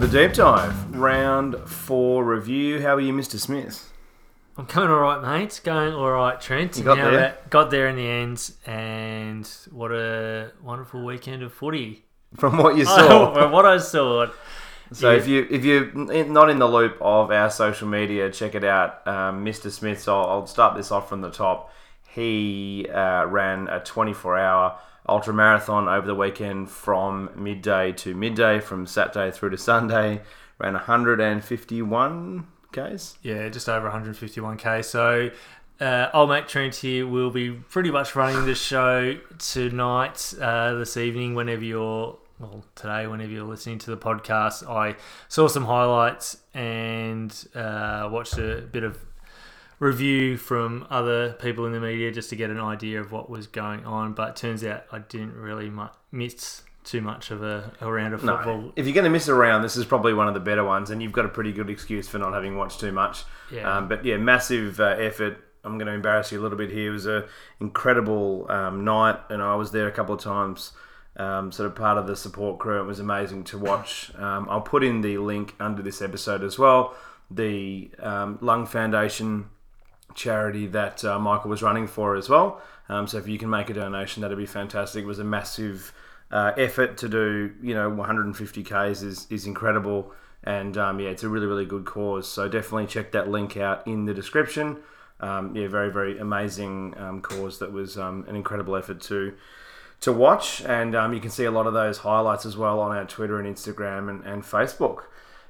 to the deep dive. Round four review. How are you, Mr. Smith? I'm going all right, mate. Going all right, Trent. You got Now there? got there in the end, and what a wonderful weekend of footy. From what you saw. from what I saw. so yeah. if you if you're not in the loop of our social media, check it out. Um, Mr. Smith. So I'll I'll start this off from the top. He uh, ran a 24 hour ultra marathon over the weekend from midday to midday, from Saturday through to Sunday. Ran 151 k's. Yeah, just over 151k. So, uh, old mate here will be pretty much running the show tonight, uh, this evening, whenever you're, well, today, whenever you're listening to the podcast. I saw some highlights and uh, watched a bit of review from other people in the media just to get an idea of what was going on. But turns out I didn't really miss too much of a, a round of football. No. If you're going to miss a round, this is probably one of the better ones, and you've got a pretty good excuse for not having watched too much. Yeah. Um, but yeah, massive uh, effort. I'm going to embarrass you a little bit here. It was a incredible um, night, and I was there a couple of times. Um, sort of part of the support crew. It was amazing to watch. Um, I'll put in the link under this episode as well. The um, Lung Foundation charity that uh, Michael was running for as well. Um, so if you can make a donation, that'd be fantastic. It was a massive uh, effort to do. You know, 150 k's is is incredible, and um, yeah, it's a really really good cause. So definitely check that link out in the description. Um, yeah, very very amazing um, cause that was um, an incredible effort to to watch, and um, you can see a lot of those highlights as well on our Twitter and Instagram and, and Facebook.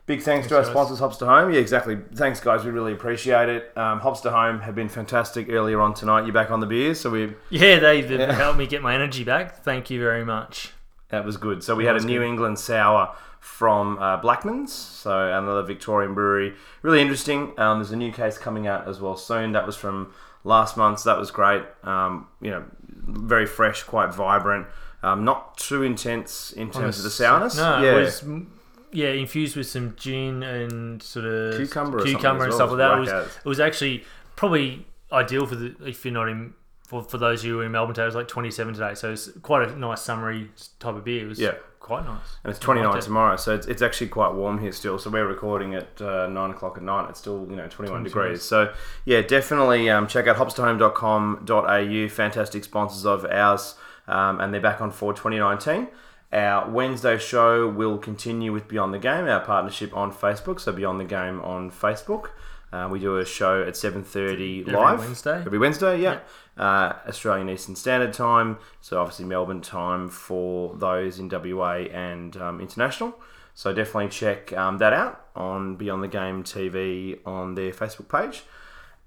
Big thanks, to our guys. sponsors, Hops to Home. Yeah, exactly. Thanks, guys. We really appreciate it. Um, Hops to Home have been fantastic earlier on tonight. You're back on the beers, so we Yeah, they they've Yeah. helped me get my energy back. Thank you very much. that was good. So we That had a New good. England sour from uh, Blackman's, so another Victorian brewery. Really interesting. Um, there's a new case coming out as well soon. That was from last month. So that was great. Um, you know, very fresh, quite vibrant. Um, not too intense in terms of the sourness. No, yeah. it was yeah infused with some gin and sort of Cucumber cucumber and well. stuff like that. It was it was actually probably ideal for the if you're not in. For, for those of you in Melbourne today, it was like 27 today, so it's quite a nice summery type of beer. It was Yeah. quite nice. And it's 29 liked it. tomorrow, so it's, it's actually quite warm here still. So we're recording at uh, 9 o'clock at night. It's still, you know, 21 22 degrees. So, yeah, definitely um, check out hopstohome.com.au. Fantastic sponsors of ours. Um, and they're back on for 2019. Our Wednesday show will continue with Beyond the Game, our partnership on Facebook. So Beyond the Game on Facebook. Uh, we do a show at 7.30 Every live. Wednesday. Every Wednesday, yeah. Uh, Australian Eastern Standard Time. So obviously Melbourne time for those in WA and um, international. So definitely check um, that out on Beyond the Game TV on their Facebook page.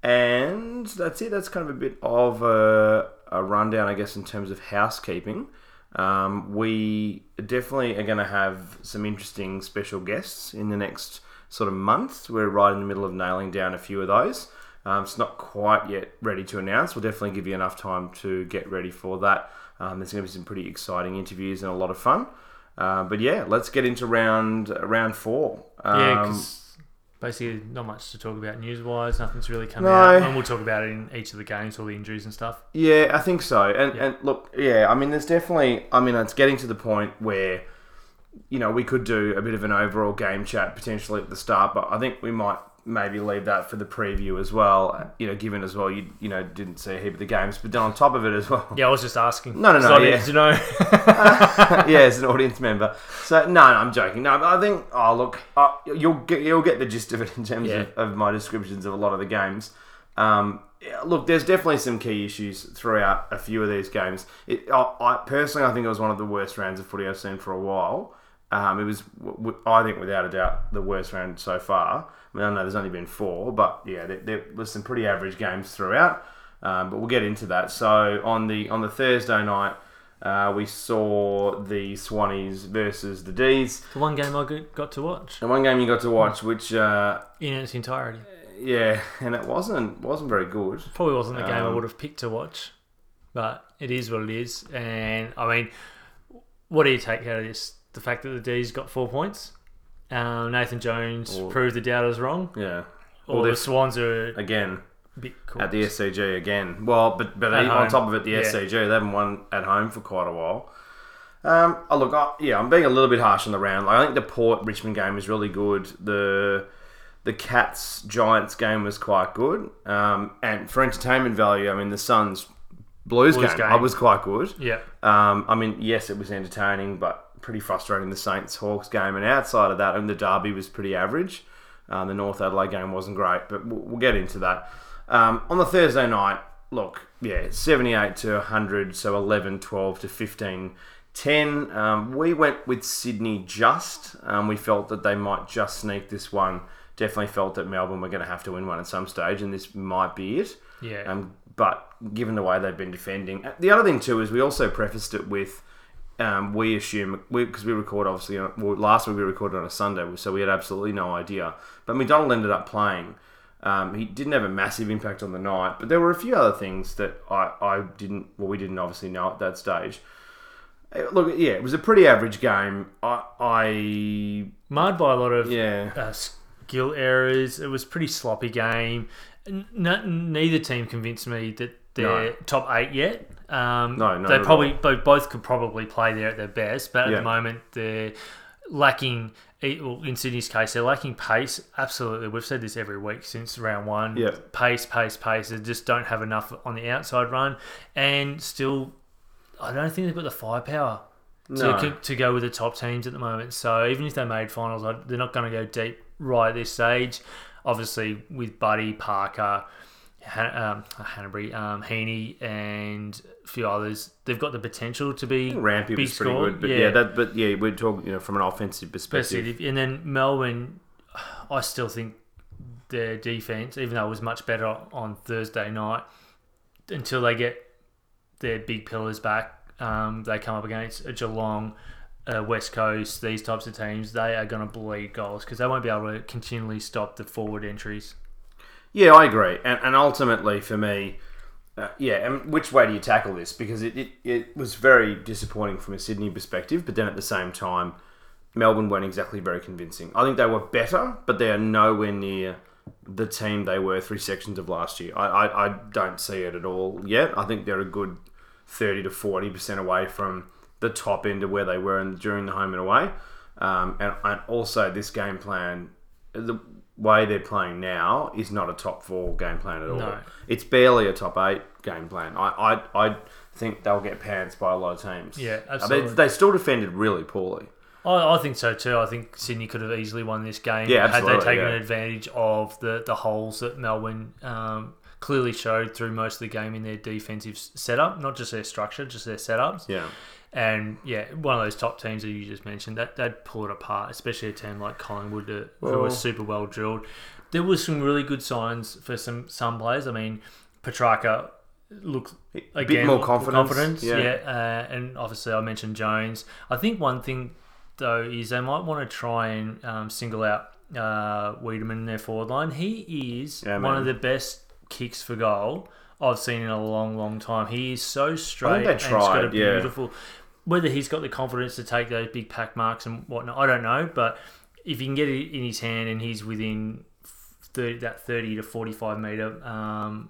And that's it. That's kind of a bit of a, a rundown, I guess, in terms of housekeeping. Um, we definitely are going to have some interesting special guests in the next sort of month. We're right in the middle of nailing down a few of those. Um, it's not quite yet ready to announce. We'll definitely give you enough time to get ready for that. Um, there's going to be some pretty exciting interviews and a lot of fun. Uh, but yeah, let's get into round round four. Yeah, Um, 'cause basically not much to talk about news wise. Nothing's really come No. out, and we'll talk about it in each of the games, all the injuries and stuff. Yeah, I think so. And Yeah. and look, yeah, I mean, there's definitely. I mean, it's getting to the point where, you know, we could do a bit of an overall game chat potentially at the start, but I think we might maybe leave that for the preview as well. You know, given as well, you you know didn't see a heap of the games, but then on top of it as well. Yeah, I was just asking. No, no, no, yeah. to know. yeah, as an audience member. So no, no, I'm joking. No, but I think. Oh, look, uh, you'll get you'll get the gist of it in terms Yeah. of, of my descriptions of a lot of the games. Um, yeah, look, there's definitely some key issues throughout a few of these games. It, I, I personally, I think it was one of the worst rounds of footy I've seen for a while. Um, it was, I think, without a doubt, the worst round so far. I mean, I know there's only been four, but yeah, there, there was some pretty average games throughout. Um, but we'll get into that. So on the on the Thursday night, uh, we saw the Swannies versus the D's. the one game I got- to watch The one game you got to watch, which uh, in its entirety. yeah, and it wasn't wasn't very good. Probably wasn't the game I Um, would have picked to watch, but it is what it is. And I mean, what do you take out of this? The fact that the D's got four points. Um, Nathan Jones Or- proved the doubters wrong. Yeah, Or the Swans are again bit at the. SCG again. Well, but but on top of it, the Yeah. SCG they haven't won at home for quite a while. Um, oh look, I, yeah, I'm being a little bit harsh on the round. Like, I think the Port Richmond game was really good. The the Cats Giants game was quite good. Um, and for entertainment value, I mean, the Suns Blues, Blues game, game. I was quite good. Yeah. Um, I mean, yes, it was entertaining, but pretty frustrating. The Saints Hawks game, and outside of that, and the Derby was pretty average. Um, the North Adelaide game wasn't great, but we'll, we'll get into that. Um, on the Thursday night, look, yeah, 78 to 100, so 11, 12 to 15, 10. Um, we went with Sydney just. Um, we felt that they might just sneak this one. Definitely felt that Melbourne were going to have to win one at some stage, and this might be it. Yeah. Um, but given the way they've been defending, the other thing too is we also prefaced it with um, we assume because we, record obviously on, well, last week we recorded on a Sunday, so we had absolutely no idea. But McDonald ended up playing. Um, he didn't have a massive impact on the night, but there were a few other things that I, I didn't. Well, we didn't obviously know at that stage. Look, yeah, it was a pretty average game. I, I Marred by a lot of yeah, uh, skill errors. It was a pretty sloppy game. N- neither team convinced me that they're No. top eight yet. Um, No, not they probably both, both could probably play there at their best, but at Yeah. the moment they're lacking. Well, in Sydney's case, they're lacking pace. Absolutely, we've said this every week since round one. Yeah. pace, pace, pace. They just don't have enough on the outside run, and still, I don't think they've got the firepower no. to, to go with the top teams at the moment. So even if they made finals, they're not going to go deep right at this stage. Obviously, with Buddy, Parker, Han- um, Hannebery, um, Heaney, and a few others, they've got the potential to be Rampy big was pretty good, but Yeah. yeah. that but yeah, we're talking you know from an offensive perspective. perspective. And then Melbourne, I still think their defense, even though it was much better on Thursday night, until they get their big pillars back, um, they come up against a Geelong, uh, West Coast, these types of teams, they are going to bleed goals because they won't be able to continually stop the forward entries. Yeah, I agree. And, and ultimately, for me, uh, yeah, and which way do you tackle this? Because it, it, it was very disappointing from a Sydney perspective, but then at the same time, Melbourne weren't exactly very convincing. I think they were better, but they are nowhere near the team they were three sections of last year. I, I, I don't see it at all yet. I think they're a good 30 to 40% away from the top end of where they were in, during the home and away. Um, and, and also, this game plan, the way they're playing now, is not a top four game plan at all. No. It's barely a top eight game plan. I, I, I think they'll get pants by a lot of teams. Yeah, absolutely. They, they still defended really poorly. I, I think so too. I think Sydney could have easily won this game Yeah, had they taken yeah. advantage of the, the holes that Melbourne um, clearly showed through most of the game in their defensive setup, not just their structure, just their setups. Yeah. And yeah, one of those top teams that you just mentioned, that they'd pull it apart, especially a team like Collingwood that, who Well- was super well drilled. There was some really good signs for some some players. I mean, Petrarca looked A again bit more with confidence. yeah, yeah. uh, and obviously I mentioned Jones. I think one thing though is they might want to try and um, single out uh, Weideman in their forward line. He is Yeah, one of the best kicks for goal I've seen in a long, long time. He is so straight they and he's got a tried, yeah. beautiful. Whether he's got the confidence to take those big pack marks and whatnot, I don't know. But if you can get it in his hand and he's within 30, that thirty to forty-five meter um,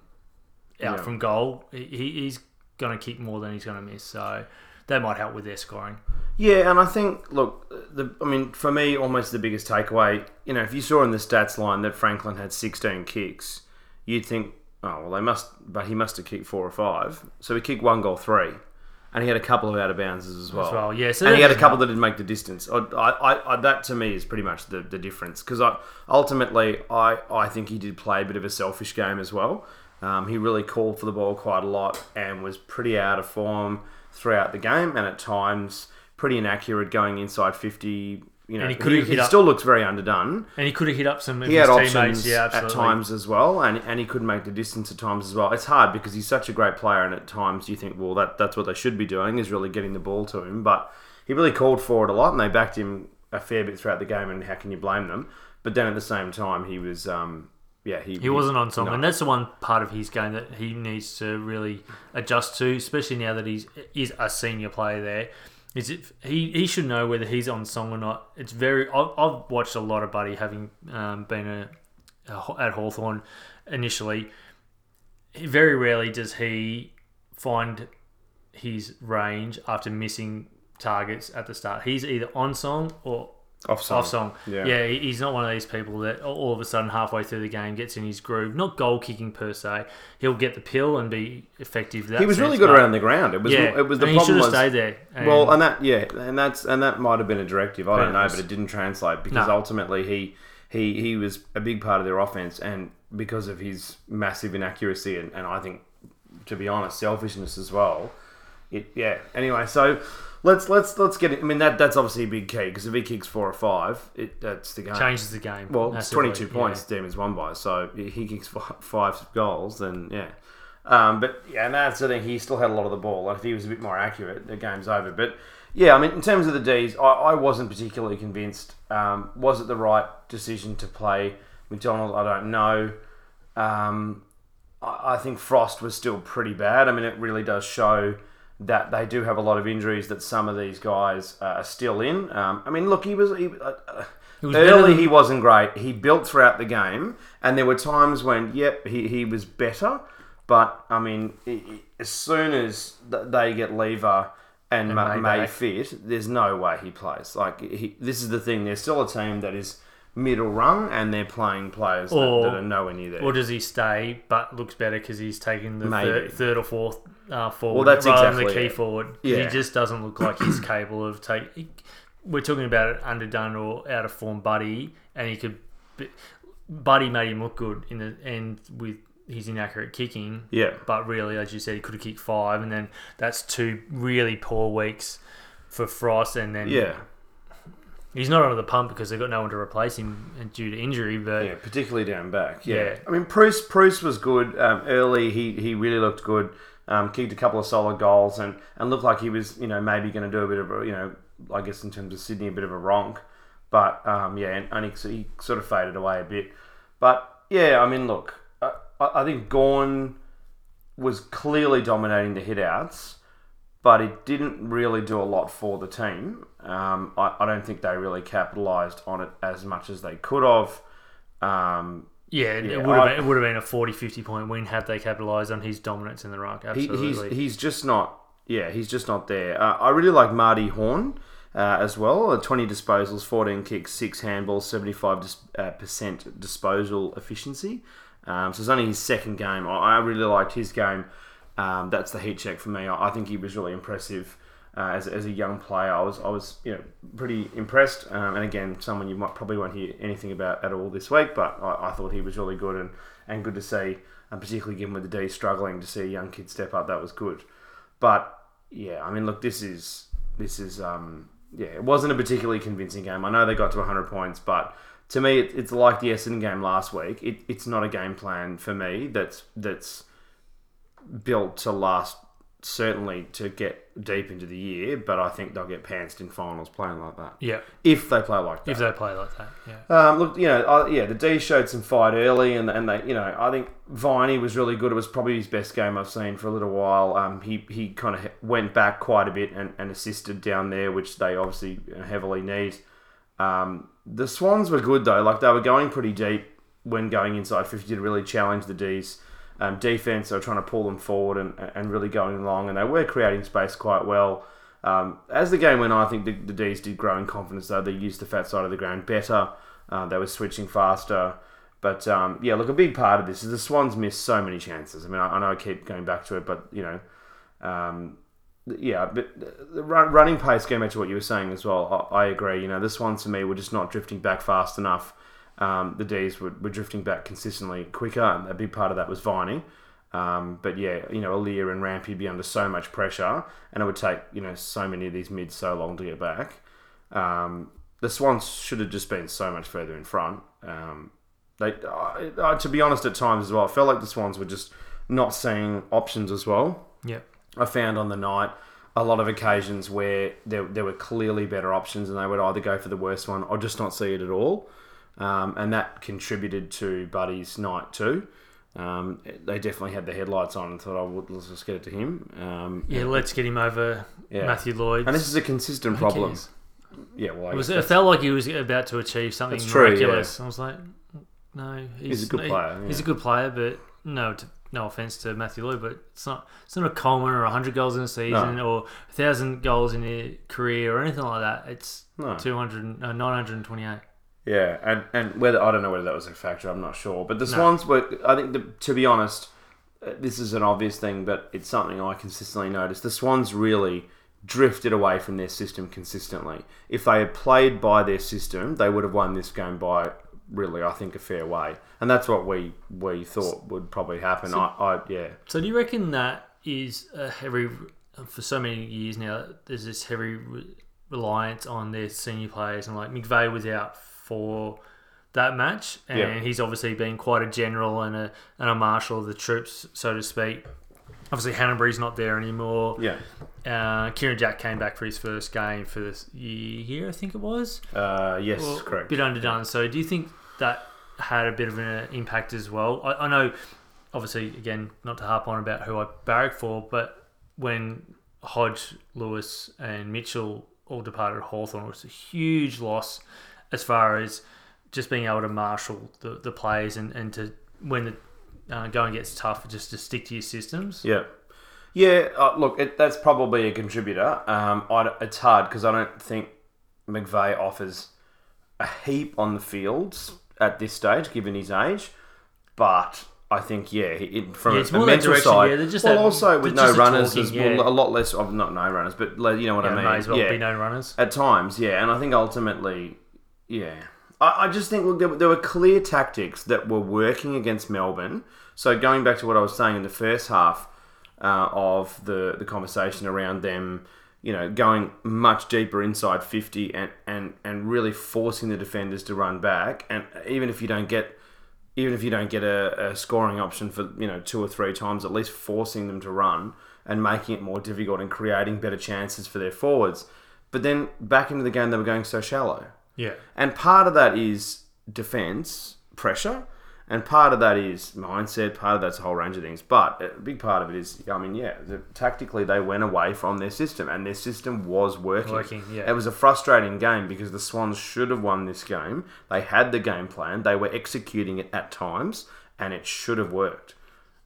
out Yeah. from goal, he, he's going to kick more than he's going to miss. So that might help with their scoring. Yeah, and I think, look, the, I mean, for me, almost the biggest takeaway, you know, if you saw in the stats line that Franklin had 16 kicks, you'd think, oh, well, they must, but he must have kicked four or five. So he kicked one goal, three. And he had a couple of out of bounds as well. As well, yeah. So and he had a couple that didn't make the distance. I, I, I, that to me is pretty much the, the difference because I, ultimately I, I think he did play a bit of a selfish game as well. Um, he really called for the ball quite a lot and was pretty out of form throughout the game and at times pretty inaccurate going inside 50. You know, And he he, could have he up- still looks very underdone. And he could have hit up some He had teammates. options Yeah, at times as well, and, and he could make the distance at times as well. It's hard because he's such a great player, and at times you think, well, that that's what they should be doing is really getting the ball to him. But he really called for it a lot, and they backed him a fair bit throughout the game. And how can you blame them? But then at the same time, he was, um, yeah, he He wasn't on song, no. and that's the one part of his game that he needs to really adjust to, especially now that he's is a senior player there. Is if he, he should know whether he's on song or not. It's very. I've, I've watched a lot of Buddy having um, been a, a, at Hawthorn initially. Very rarely does he find his range after missing targets at the start. He's either on song or Off song. off song. Yeah. Yeah, he's not one of these people that all of a sudden halfway through the game gets in his groove. Not goal kicking per se. He'll get the pill and be effective. That He was really good around the ground. It was yeah, it was the and he should problem have was stayed there. And- well, and that yeah, and that's and that might have been a directive. I don't know, but it didn't translate because No. ultimately he he he was a big part of their offense, and because of his massive inaccuracy and, and I think to be honest, selfishness as well. It yeah. Anyway, so. Let's let's let's get it. I mean that that's obviously a big key because if he kicks four or five, it that's the game. changes the game. Well, it's 22 points the Demons won by, so if he kicks fi- five goals, then yeah. Um, but yeah, and that's the thing. He still had a lot of the ball. Like if he was a bit more accurate, the game's over. But yeah, I mean, in terms of the D's, I, I wasn't particularly convinced. Um, was it the right decision to play McDonald? I don't know. Um, I, I think Frost was still pretty bad. I mean, it really does show that they do have a lot of injuries that some of these guys uh, are still in. Um, I mean, look, he was. He, uh, He was Early, he wasn't great. He built throughout the game, and there were times when, yep, he, he was better. But I mean, i i as soon as th- they get Lever and, Ma- May May fit, there's no way he plays. Like he, this is the thing. There's still a team that is middle rung, and they're playing players that, Or- that are nowhere near there. Or does he stay but looks better because he's taking the third, third or fourth uh, forward Well, that's rather than the key it. forward? Yeah. He just doesn't look like he's capable of taking. We're talking about an underdone or out of form Buddy, and he could. Be, Buddy made him look good in the end with his inaccurate kicking. yeah, But really, as you said, he could have kicked five, and then that's two really poor weeks for Frost, and then yeah, he's not under the pump because they've got no one to replace him due to injury. But yeah. Particularly down back. Yeah, Yeah. I mean, Bruce Bruce was good um, early. He he really looked good. Um, kicked a couple of solid goals and, and looked like he was you know maybe going to do a bit of a you know I guess in terms of Sydney a bit of a ronk, but um, yeah, and, and he, he sort of faded away a bit. But yeah, I mean, look, I, I I think Gawn was clearly dominating the hitouts, but it didn't really do a lot for the team. Um, I, I don't think they really capitalised on it as much as they could have. Um, Yeah, Yeah, it would have been, it would have been a 40 50 point win had they capitalised on his dominance in the ruck. he, he's he's just not. Yeah, he's just not there. Uh, I really like Marty Hore uh, as well. Uh, Twenty disposals, fourteen kicks, six handballs, seventy-five dis- uh, percent disposal efficiency. Um, so it's only his second game. I, I really liked his game. Um, that's the heat check for me. I, I think he was really impressive uh, as, as a young player. I was I was you know pretty impressed. Um, and again, someone you might probably won't hear anything about at all this week. But I, I thought he was really good and, and good to see. And particularly given with the D struggling to see a young kid step up, that was good. But yeah, I mean, look, this is this is um, yeah, it wasn't a particularly convincing game. I know they got to 100 points, but to me, it, it's like the Essendon game last week. It, it's not a game plan for me that's that's built to last certainly to get deep into the year. But I think they'll get pantsed in finals playing like that yeah, if they play like that. if they play like that. Yeah. Um, look, you know, uh, yeah, the D showed some fight early, and and they, you know, I think Viney was really good. It was probably his best game I've seen for a little while. Um, he he kind of went back quite a bit and, and assisted down there, which they obviously heavily need. Um, the Swans were good though; like they were going pretty deep when going inside fifty to really challenge the D's. Um, defense, were trying to pull them forward and, and really going long, and they were creating space quite well. Um, as the game went on, I think the, the D's did grow in confidence, though. They used the fat side of the ground better. Uh, they were switching faster. But um, yeah, look, a big part of this is the Swans missed so many chances. I mean, I, I know I keep going back to it, but you know, um, yeah, but the run, running pace, going back to what you were saying as well, I, I agree. You know, the Swans to me were just not drifting back fast enough. Um, the D's were, were drifting back consistently quicker, and a big part of that was Viney. Um, but yeah, you know, Aliir and Rampy would be under so much pressure, and it would take you know so many of these mids so long to get back. Um, the Swans should have just been so much further in front. Um, they, uh, uh, to be honest, at times as well, I felt like the Swans were just not seeing options as well. Yeah. I found on the night a lot of occasions where there, there were clearly better options, and they would either go for the worst one or just not see it at all. Um, and that contributed to Buddy's night too. Um, they definitely had the headlights on and thought, "Oh, well, let's just get it to him." Um, Yeah, let's get him over Yeah. Matthew Lloyd. and this is a consistent Who problem. cares? Yeah, well, I It, was, it felt like he was about to achieve something true, miraculous. I was like, no, he's, He's a good no, player, He's yeah. a good player, but no, to, no offense to Matthew Lloyd, but it's not it's not a Coleman or hundred goals in a season or thousand goals in a career or anything like that. It's No. 200, uh, 928. Yeah, and, and whether I don't know whether that was a factor, I'm not sure. But the Swans were, I think, the, to be honest, uh, this is an obvious thing, but it's something I consistently noticed. The Swans really drifted away from their system consistently. If they had played by their system, they would have won this game by really, I think, a fair way. And that's what we we thought would probably happen. I, I yeah. So do you reckon that is a heavy for so many years now? There's this heavy reliance on their senior players, and like McVeigh was out for that match, and Yeah. he's obviously been quite a general and a and a marshal of the troops, so to speak. Obviously, Hannebery's not there anymore. Yeah. Uh, Kieran Jack came back for his first game for this year, I think it was. Uh, yes, Well, correct. bit underdone. So do you think that had a bit of an impact as well? I, I know, obviously, again, not to harp on about who I barrack for, but when Hodge, Lewis, and Mitchell all departed Hawthorn, it was a huge loss as far as just being able to marshal the, the players and, and to when the uh, going gets tough, just to stick to your systems. Yeah. Yeah, uh, look, it, that's probably a contributor. Um, I, it's hard because I don't think McVeigh offers a heap on the fields at this stage, given his age. But I think, yeah, it, from Yeah, a, it's a more that mental direction, side, yeah, they're just well, that- also with no runners, talking, as well, a lot less of not no runners, but you know what Yeah, I mean. may as well yeah. be no runners. At times, yeah, and I think ultimately, yeah, I, I just think look, there, were- there were clear tactics that were working against Melbourne. So going back to what I was saying in the first half uh, of the the conversation around them, you know, going much deeper inside fifty and and and really forcing the defenders to run back, and even if you don't get. Even if you don't get a, a scoring option for you know two or three times, at least forcing them to run and making it more difficult and creating better chances for their forwards. But then back into the game, they were going so shallow. Yeah. And part of that is defense pressure, and part of that is mindset. Part of that's a whole range of things. But a big part of it is, I mean, yeah, the, tactically they went away from their system, and their system was working. Working, yeah. It was a frustrating game because the Swans should have won this game. They had the game plan. They were executing it at times, and it should have worked.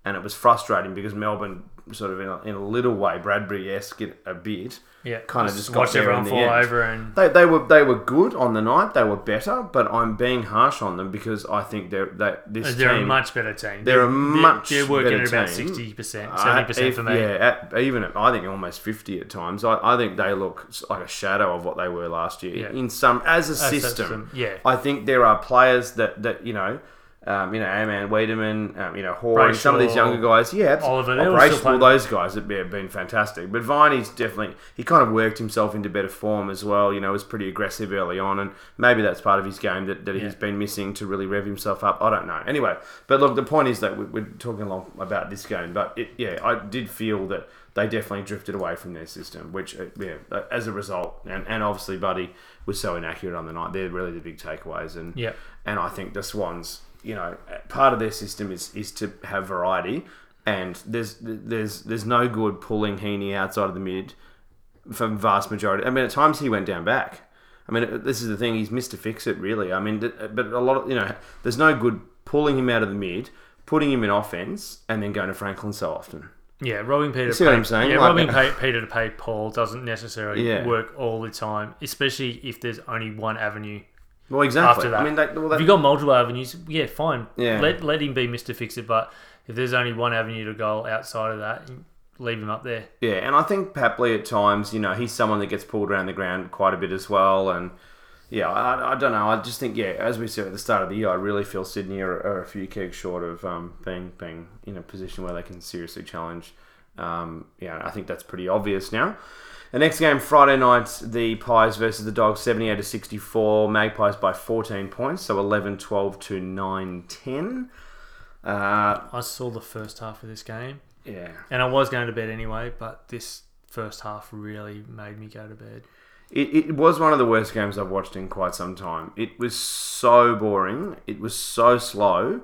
And it was frustrating because Melbourne, sort of in a, in a little way, Bradbury esque a bit, Yeah. kind of just got watch everyone fall end. over and They, they were they were good on the night. They were better, but I'm being harsh on them because I think they're they, this they're team. a much better team. they're a much They're working at about sixty percent, uh, seventy percent for me. Yeah, at, even at, I think almost fifty at times. I, I think they look like a shadow of what they were last year Yeah. in some as a As a system. system, yeah. I think there are players that that you know. Um, you know, Aman Weideman, um, you know, Horan, some of these younger guys, yeah, Oliver, still Brayshaw, those guys have been fantastic. But Viney's definitely, he kind of worked himself into better form as well. You know, was pretty aggressive early on, and maybe that's part of his game that, that he's Yeah. been missing to really rev himself up. I don't know. Anyway, but look, the point is that we- we're talking a lot about this game, but it, yeah, I did feel that they definitely drifted away from their system, which, uh, yeah, as a result, and, and obviously Buddy was so inaccurate on the night. They're really the big takeaways, and Yeah. and I think the Swans, you know, part of their system is is to have variety, and there's there's there's no good pulling Heaney outside of the mid for vast majority. I mean, at times he went down back. I mean, this is the thing; he's missed to fix it, really. I mean, but a lot of you know, there's no good pulling him out of the mid, putting him in offense, and then going to Franklin so often. Yeah, robbing Peter. see what pay- I'm saying? Yeah, Like- robbing pay, Peter to pay Paul doesn't necessarily Yeah. work all the time, especially if there's only one avenue. Well, exactly. After that. I mean, that, well, that, If you got multiple avenues, yeah, fine. Yeah. Let let him be Mister Fix It, but if there's only one avenue to go outside of that, leave him up there. Yeah, and I think Papley at times, you know, he's someone that gets pulled around the ground quite a bit as well. And yeah, I, I don't know. I just think, yeah, as we said at the start of the year, I really feel Sydney are, are a few kegs short of um, being being in a position where they can seriously challenge. Um, yeah, I think that's pretty obvious now. The next game, Friday night, the Pies versus the Dogs, 78 to 64. Magpies by 14 points, so 11 12 to 9 10. Uh, I saw the first half of this game, yeah. and I was going to bed anyway, but this first half really made me go to bed. It, it was one of the worst games I've watched in quite some time. It was so boring. It was so slow.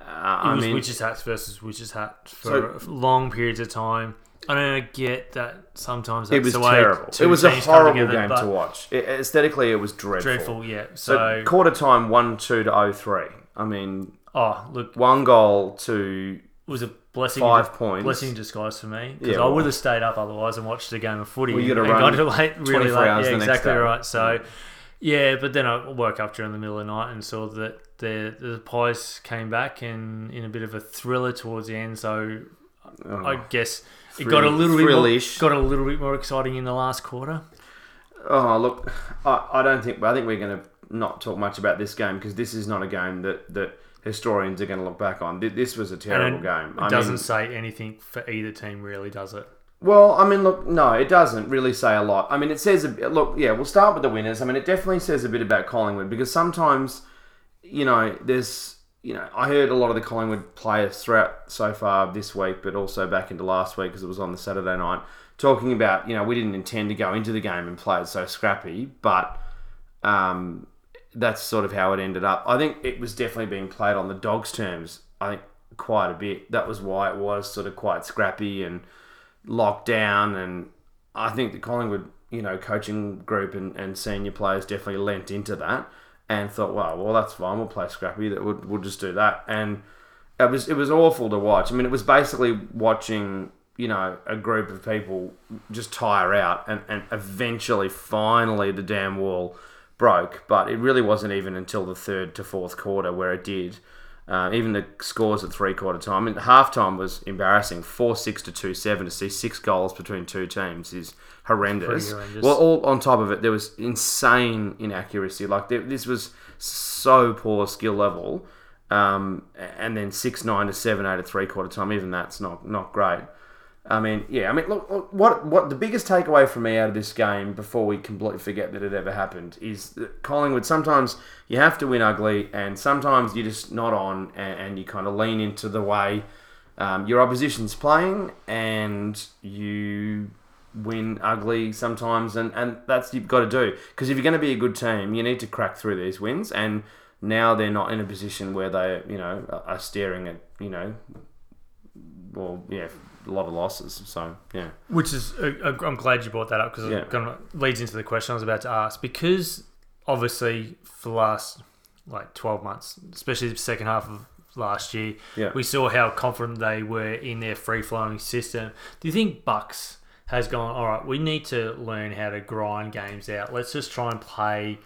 Uh, It I was mean, witches hats versus witches hat for long periods of time. I I get that sometimes that's it was the way terrible. It was a horrible together, game to watch. It, aesthetically, it was dreadful. Dreadful, yeah. So, So, quarter time, 1 2 to 0 3. I mean, oh look, one goal to was a blessing. Five points. Blessing in disguise for me because Yeah, I would have stayed up otherwise and watched a game of footy. Well, you and gotta got run late, really 24 late. hours Yeah, the exactly right. So, yeah, but then I woke up during the middle of the night and saw that the the Pies came back and in a bit of a thriller towards the end. So, Oh, I guess it got a thrill- little bit more, got a little bit more exciting in the last quarter. Oh, look, I, I don't think. I think we're going to not talk much about this game because this is not a game that that historians are going to look back on. This was a terrible And game. It I doesn't mean, say anything for either team, really, does it? well, I mean, look, no, it doesn't really say a lot. I mean, it says a look, yeah, we'll start with the winners. I mean, it definitely says a bit about Collingwood because sometimes, you know, there's, you know, I heard a lot of the Collingwood players throughout so far this week, but also back into last week because it was on the Saturday night, talking about, you know, we didn't intend to go into the game and play it so scrappy, but um, that's sort of how it ended up. I think it was definitely being played on the Dogs' terms. I think quite a bit. That was why it was sort of quite scrappy and locked down. And I think the Collingwood, you know, coaching group and, and senior players definitely lent into that and thought, well, well, that's fine. We'll play scrappy. That we'll, we'll just do that. And it was it was awful to watch. I mean, it was basically watching you know a group of people just tire out, and, and eventually, finally, the damn wall broke. But it really wasn't even until the third to fourth quarter where it did. Uh, even the scores at three quarter time and half time was embarrassing. Four six to two seven to see six goals between two teams is horrendous. Horrendous. Well, all on top of it, there was insane inaccuracy. Like there, this was so poor skill level. Um, and then six nine to seven eight at three quarter time. Even that's not not great. I mean, yeah. I mean, look, look, what what the biggest takeaway for me out of this game before we completely forget that it ever happened is that Collingwood. Sometimes you have to win ugly, and sometimes you're just not on, and, and you kind of lean into the way um, your opposition's playing, and you win ugly sometimes, and, and that's you've got to do because if you're going to be a good team, you need to crack through these wins, and now they're not in a position where they you know are- are staring at you know, well yeah, a lot of losses. So yeah, Which is, uh, uh, I'm glad you brought that up because Yeah. it kind of leads into the question I was about to ask. Because obviously, for the last like 12 months, especially the second half of last year, Yeah. we saw how confident they were in their free flowing system. Do you think Bucks has gone, all right, we need to learn how to grind games out? Let's just try and play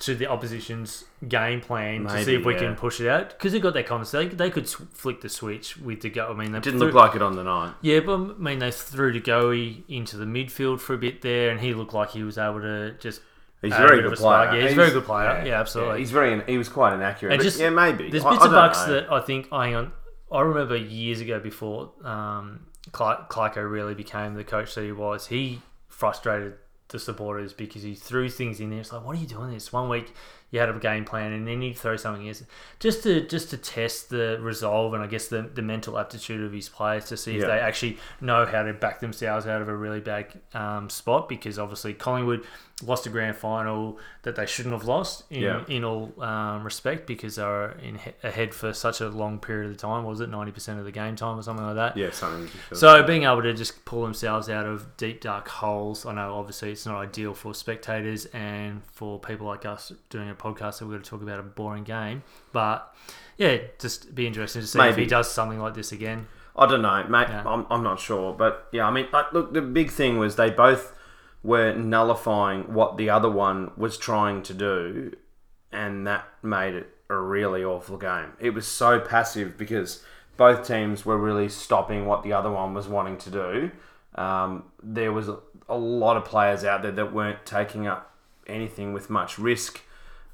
to the opposition's game plan to see if we yeah. can push it out because they got their confidence. They, they could flick the switch with the go. I mean, they didn't threw- look like it on the night. yeah, but I mean, they threw to Goey into the midfield for a bit there, and he looked like he was able to just. He's a very good player. Yeah, he's a very good player. Yeah, absolutely. he's very. He was quite inaccurate. And just- yeah, maybe. There's bits I of don't bucks know. that I think. oh, hang on, I remember years ago before um, Cly- Clyco really became the coach that he was. He frustrated the supporters because he threw things in there. It's like, what are you doing this? One week you had a game plan, and then you throw something in, just to just to test the resolve and I guess the, the mental aptitude of his players to see if Yeah. they actually know how to back themselves out of a really bad um, spot. Because obviously Collingwood lost a grand final that they shouldn't have lost in, Yeah. in all um, respect because they were in ahead for such a long period of time. Was it ninety percent of the game time or something like that? Yeah, something. So being able to just pull themselves out of deep dark holes, I know obviously it's not ideal for spectators and for people like us doing a podcast that we're going to talk about a boring game, but yeah, just be interesting to see if he does something like this again. I don't know, mate. Yeah. I'm, I'm not sure, but yeah, I mean, look, the big thing was they both were nullifying what the other one was trying to do, and that made it a really awful game. It was so passive because both teams were really stopping what the other one was wanting to do. Um, there was a, a lot of players out there that weren't taking up anything with much risk.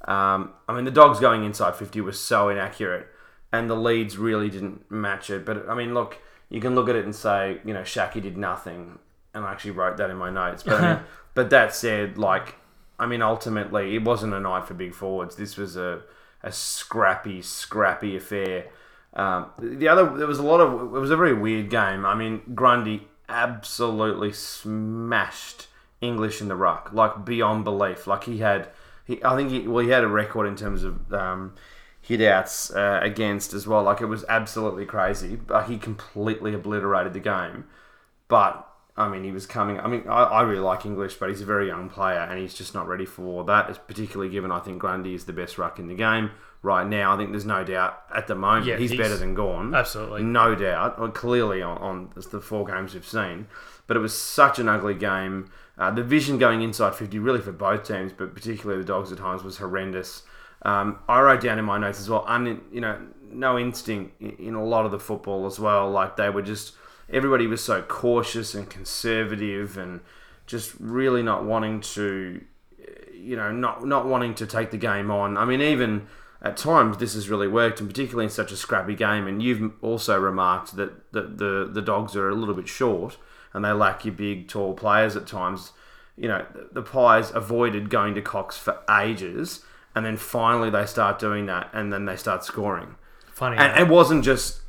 Um, I mean, the dogs going inside 50 was so inaccurate, and the leads really didn't match it. But I mean, look, you can look at it and say, you know, Schache did nothing, and I actually wrote that in my notes. But I mean, but that said, like, I mean, ultimately, it wasn't a night for big forwards. This was a a scrappy, scrappy affair. Um, the other, there was a lot of, it was a very weird game. I mean, Grundy absolutely smashed English in the ruck, like beyond belief. Like he had, he, I think, he, well, he had a record in terms of um, hit outs uh, against as well. Like it was absolutely crazy. But he completely obliterated the game. But I mean, he was coming. I mean, I, I really like English, but he's a very young player, and he's just not ready for that. Particularly given I think Grundy is the best ruck in the game right now. I think there's no doubt at the moment Yeah, he's, he's- better than Gawn. Absolutely. No doubt. Well, clearly on, on the four games we've seen. But it was such an ugly game. Uh, the vision going inside 50, really for both teams, but particularly the Dogs at times, was horrendous. Um, I wrote down in my notes as well, un, you know, no instinct in, a lot of the football as well. Like they were just, everybody was so cautious and conservative and just really not wanting to, you know, not not wanting to take the game on. I mean, even at times this has really worked, and particularly in such a scrappy game. And you've also remarked that the the, the dogs are a little bit short, and they lack your big, tall players at times. You know, the, the Pies avoided going to Cox for ages, and then finally they start doing that, and then they start scoring. Funny. And it wasn't just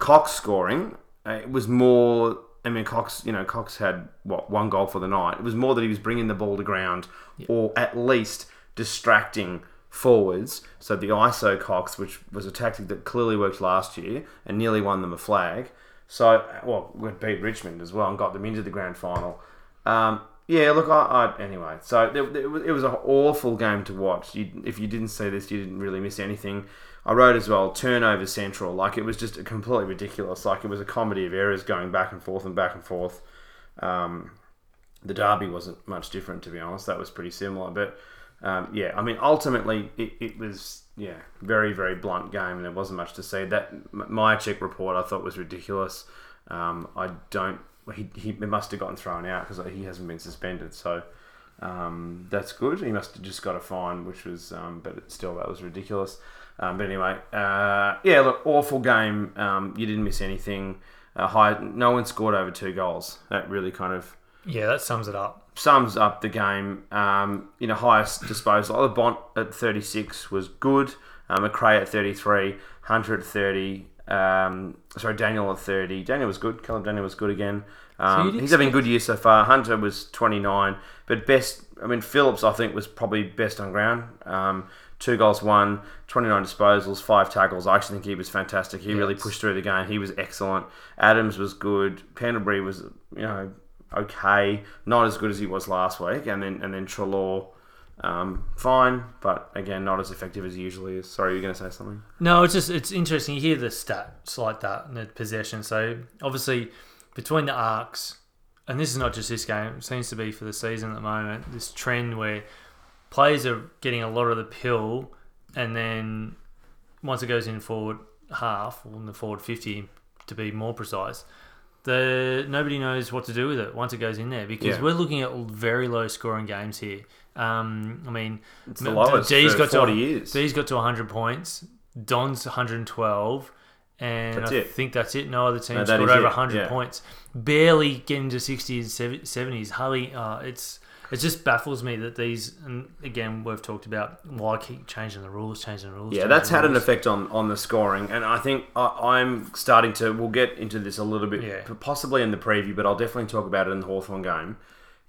Cox scoring; it was more. I mean, Cox, you know, Cox had what one goal for the night. It was more that he was bringing the ball to ground, or at least distracting forwards. So the ISO Cox, which was a tactic that clearly worked last year and nearly won them a flag. So, well, we beat Richmond as well and got them into the grand final. Um, yeah, look, I, I anyway. So it, it was, an awful game to watch. You, if you didn't see this, you didn't really miss anything. I wrote as well turnover central. Like it was just completely ridiculous. Like it was a comedy of errors going back and forth and back and forth. Um, the derby wasn't much different, to be honest. That was pretty similar. But um, yeah, I mean, ultimately, it, it was yeah, very very blunt game, and there wasn't much to see. That my check report I thought was ridiculous. Um, I don't. He, he must have gotten thrown out because he hasn't been suspended. So um, that's good. He must have just got a fine, which was, um, but still, that was ridiculous. Um, but anyway, uh, yeah, look, awful game. Um, you didn't miss anything. Uh, high, no one scored over two goals. That really kind of yeah, that sums it up. Sums up the game. Um, you know, highest disposal. The Bont at 36 was good. Um, McRae at 33. Hunter at 30. Um, sorry, Daniel at 30. Daniel was good. Caleb Daniel was good again. Um, you'd he's having a good year so far. Hunter was 29. But best, I mean, Phillips, I think, was probably best on ground. Um, two goals, one, 29 disposals, five tackles. I actually think he was fantastic. He really pushed through the game. He was excellent. Adams was good. Pendlebury was, you know, okay, not as good as he was last week, and then and then Treloar, um, fine, but again, not as effective as he usually is. Sorry, you're going to say something? No, it's just it's interesting. You hear the stats like that and the possession. So obviously, between the arcs, and this is not just this game. It seems to be for the season at the moment. This trend where players are getting a lot of the pill, and then once it goes in forward half or in the forward fifty, to be more precise, the nobody knows what to do with it once it goes in there because Yeah. we're looking at very low scoring games here. Um, I mean, It's the lowest D's got 40 to, years. D's got to 100 points. Don's 112. And That's I it. think that's it. No other team No, scored over it, 100 yeah. points. Barely getting to 60s and 70s. Hardly. Uh, it's it just baffles me that these. And again, we've talked about why keep changing the rules, changing the rules. Yeah, that's the had an effect on, on the scoring, and I think I, I'm starting to. We'll get into this a little bit, Yeah. possibly in the preview, but I'll definitely talk about it in the Hawthorn game.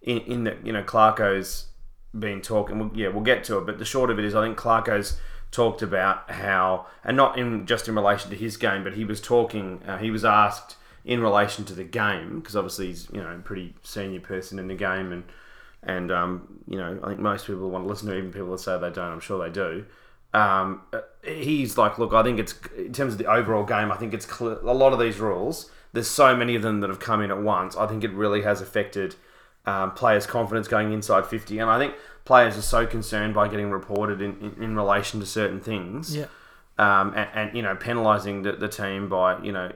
In, in that, you know, Clarko's been talking. We'll, yeah, we'll get to it, but the short of it is, I think Clarko's talked about how, and not in just in relation to his game, but he was talking. Uh, he was asked in relation to the game because obviously he's you know a pretty senior person in the game, and and um, you know I think most people want to listen to, even people that say they don't. I'm sure they do. Um, he's like, look, I think it's in terms of the overall game. I think it's clear, a lot of these rules. There's so many of them that have come in at once. I think it really has affected um, players' confidence going inside 50, and I think players are so concerned by getting reported in, in, in relation to certain things Yeah. um, and, and you know penalising the, the team by you know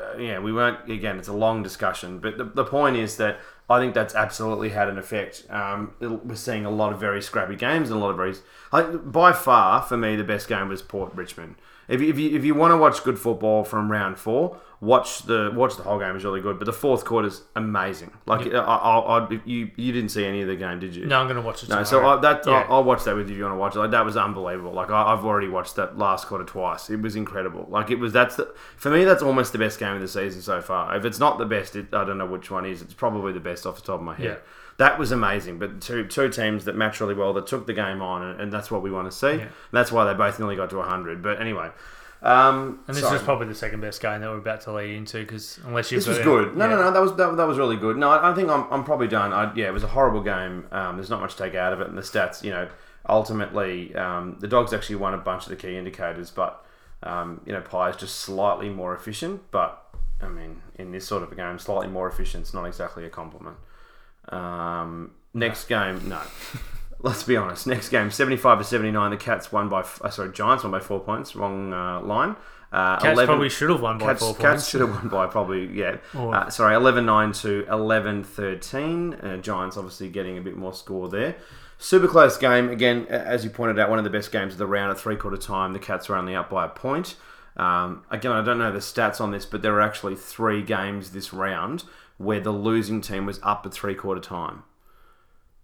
uh, yeah we weren't again it's a long discussion but the, the point is that I think that's absolutely had an effect. Um, it- we're seeing a lot of very scrappy games and a lot of very I, by far for me the best game was Port Richmond. If you, if you, if you want to watch good football from round four watch the watch the whole game is really good but the fourth quarter's amazing like I, I, I, you you didn't see any of the game did you No, I'm going to watch it. no, so. I, that Yeah. I'll, I'll watch that with you if you want to watch it. Like that was unbelievable. Like I, I've already watched that last quarter twice. It was incredible. Like it was that's the, for me that's almost the best game of the season so far. If it's not the best, it, I don't know which one is. It's probably the best off the top of my head. Yeah. That was amazing. But two two teams that matched really well that took the game on, and, and that's what we want to see. Yeah. That's why they both nearly got to hundred. But anyway. Um, And this sorry. was probably the second best game that we're about to lead into because unless you've This was good. No, yeah. no, no. That was that, that was really good. No, I, I think I'm, I'm probably done. I, yeah, it was a horrible game. Um, there's not much to take out of it, and the stats. You know, ultimately, um, the dogs actually won a bunch of the key indicators, but um, you know, Pie is just slightly more efficient. But I mean, in this sort of a game, slightly more efficient is not exactly a compliment. Um, next game, no. Let's be honest. Next game, 75 to 79. The Cats won by, uh, sorry, Giants won by four points. Wrong uh, line. Uh, Cats probably should have won by Cats, four Cats should have won by probably yeah. Or- Uh, sorry, 11-9 to 11-13. Uh, Giants obviously getting a bit more score there. Super close game again, as you pointed out, one of the best games of the round at three quarter time. The Cats were only up by a point. Um, again, I don't know the stats on this, but there were actually three games this round where the losing team was up at three quarter time.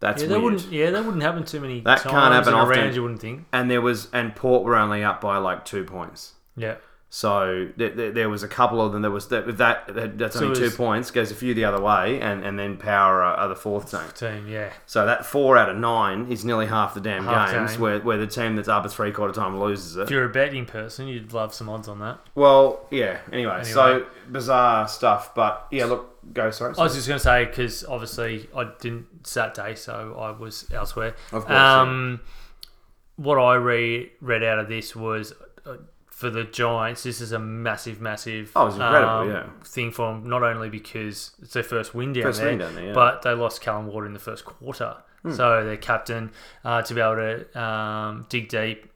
That's Yeah, that weird. wouldn't. Yeah, that wouldn't happen too many That times can't happen in often. round. You wouldn't think. And there was and Port were only up by like two points. Yeah. So there, there, there was a couple of them that was that that, that that's So only it two points goes a few the other way, and, and then Power are, are the fourth team. Team. Yeah. So that four out of nine is nearly half the damn Half games game. where, where the team that's up at three quarter time loses it. If you're a betting person, you'd love some odds on that. Well, yeah. Anyway, so bizarre stuff, but yeah. Look, go sorry. I was just going to say because obviously I didn't Saturday, so I was elsewhere. Of course, yeah. Um, what I re- read out of this was uh, for the Giants. This is a massive, massive. Oh, incredible, um, yeah. Thing for them, not only because it's their first win down First there, win down there, yeah. but they lost Callum Ward in the first quarter. Hmm. So their captain uh, to be able to um, dig deep.